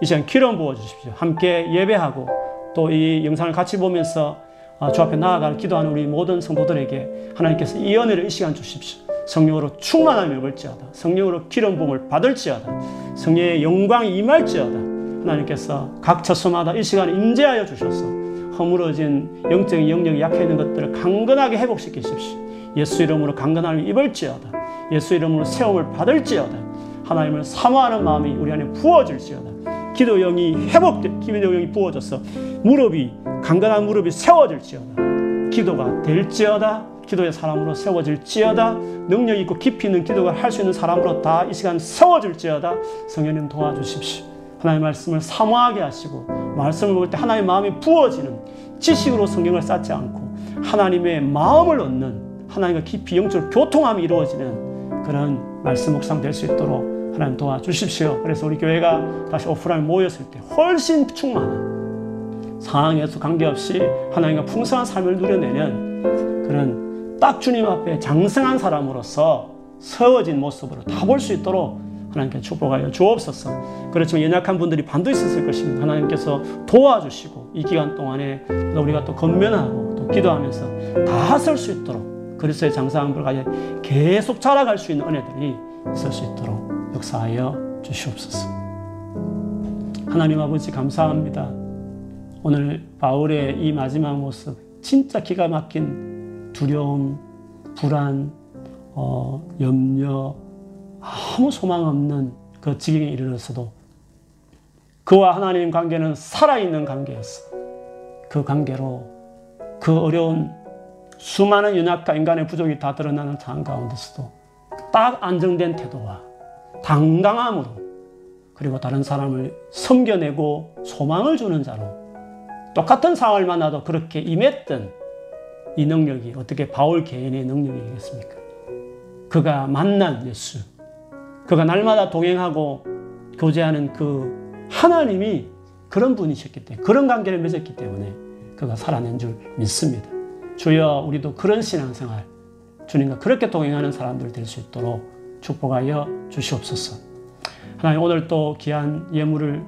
이 시간 기름 부어 주십시오. 함께 예배하고 또 이 영상을 같이 보면서 아, 주 앞에 나아갈 기도하는 우리 모든 성도들에게 하나님께서 이 은혜를 이 시간 주십시오. 성령으로 충만함을 입을지어다. 성령으로 기름 부음을 받을지어다. 성령의 영광이 임할지어다. 하나님께서 각 처소마다 이 시간에 임재하여 주셔서 허물어진 영적인 영역이 약해 있는 것들을 강건하게 회복시키십시오. 예수 이름으로 강건함을 입을지어다. 예수 이름으로 세움을 받을지어다. 하나님을 사모하는 마음이 우리 안에 부어질지어다. 기도 영이 회복돼, 기도 영이 부어져서 무릎이 강건한 무릎이 세워질지어다. 기도가 될지어다. 기도의 사람으로 세워질지어다. 능력 있고 깊이 있는 기도가 할 수 있는 사람으로 다 이 시간 세워질지어다. 성령님 도와주십시오. 하나님의 말씀을 사모하게 하시고 말씀을 볼 때 하나님의 마음이 부어지는 지식으로 성경을 쌓지 않고 하나님의 마음을 얻는 하나님과 깊이 영적으로 교통함이 이루어지는 그런 말씀 묵상 될 수 있도록 하나님 도와주십시오. 그래서 우리 교회가 다시 오프라인 모였을 때 훨씬 충만한 상황에서 관계없이 하나님과 풍성한 삶을 누려내는 그런 딱 주님 앞에 장성한 사람으로서 세워진 모습으로 다 볼 수 있도록 하나님께 축복하여 주옵소서. 그렇지만 연약한 분들이 반드시 있을 것입니다. 하나님께서 도와주시고 이 기간 동안에 우리가 또 건면하고 또 기도하면서 다설수 있도록 그리스도의 장사한 불가에 계속 자라갈 수 있는 은혜들이 있을 수 있도록 역사하여 주시옵소서. 하나님 아버지 감사합니다. 오늘 바울의 이 마지막 모습 진짜 기가 막힌 두려움, 불안, 어, 염려, 아무 소망 없는 그 지경에 이르렀어도 그와 하나님 관계는 살아있는 관계였어. 그 관계로 그 어려운 수많은 연약과 인간의 부족이 다 드러나는 상황 가운데서도 딱 안정된 태도와 당당함으로 그리고 다른 사람을 섬겨내고 소망을 주는 자로 똑같은 상황을 만나도 그렇게 임했던 이 능력이 어떻게 바울 개인의 능력이겠습니까? 그가 만난 예수, 그가 날마다 동행하고 교제하는 그 하나님이 그런 분이셨기 때문에 그런 관계를 맺었기 때문에 그가 살아낸 줄 믿습니다. 주여 우리도 그런 신앙생활 주님과 그렇게 동행하는 사람들 될 수 있도록 축복하여 주시옵소서. 하나님 오늘 또 귀한 예물을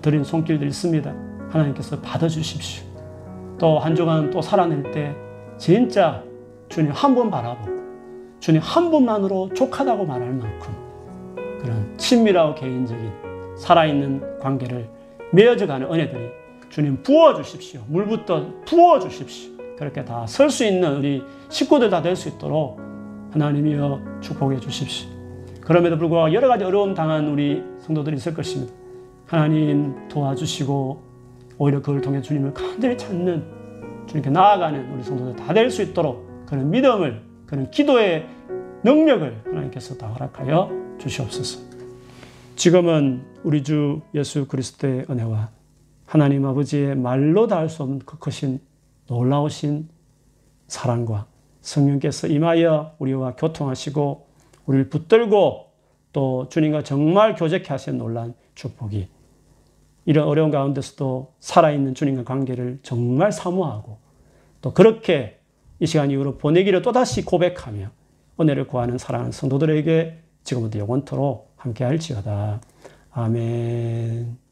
드린 손길들 있습니다. 하나님께서 받아주십시오. 또 한 주간 또 살아낼 때 진짜 주님 한 번 바라보고 주님 한 분만으로 족하다고 말할 만큼 그런 친밀하고 개인적인 살아있는 관계를 맺어가는 은혜들이 주님 부어주십시오. 물부터 부어주십시오. 그렇게 다 설 수 있는 우리 식구들 다 될 수 있도록 하나님이여 축복해 주십시오. 그럼에도 불구하고 여러 가지 어려움 당한 우리 성도들이 있을 것입니다. 하나님 도와주시고 오히려 그걸 통해 주님을 간절히 찾는 주님께 나아가는 우리 성도들 다 될 수 있도록 그런 믿음을 그런 기도의 능력을 하나님께서 다 허락하여 주시옵소서. 지금은 우리 주 예수 그리스도의 은혜와 하나님 아버지의 말로 다 할 수 없는 그 크신 놀라우신 사랑과 성령께서 임하여 우리와 교통하시고 우리를 붙들고 또 주님과 정말 교제케 하신 놀란 축복이 이런 어려운 가운데서도 살아있는 주님과 관계를 정말 사모하고 또 그렇게 이 시간 이후로 보내기를 또다시 고백하며 은혜를 구하는 사랑하는 성도들에게 지금부터 영원토록 함께 할지어다. 아멘.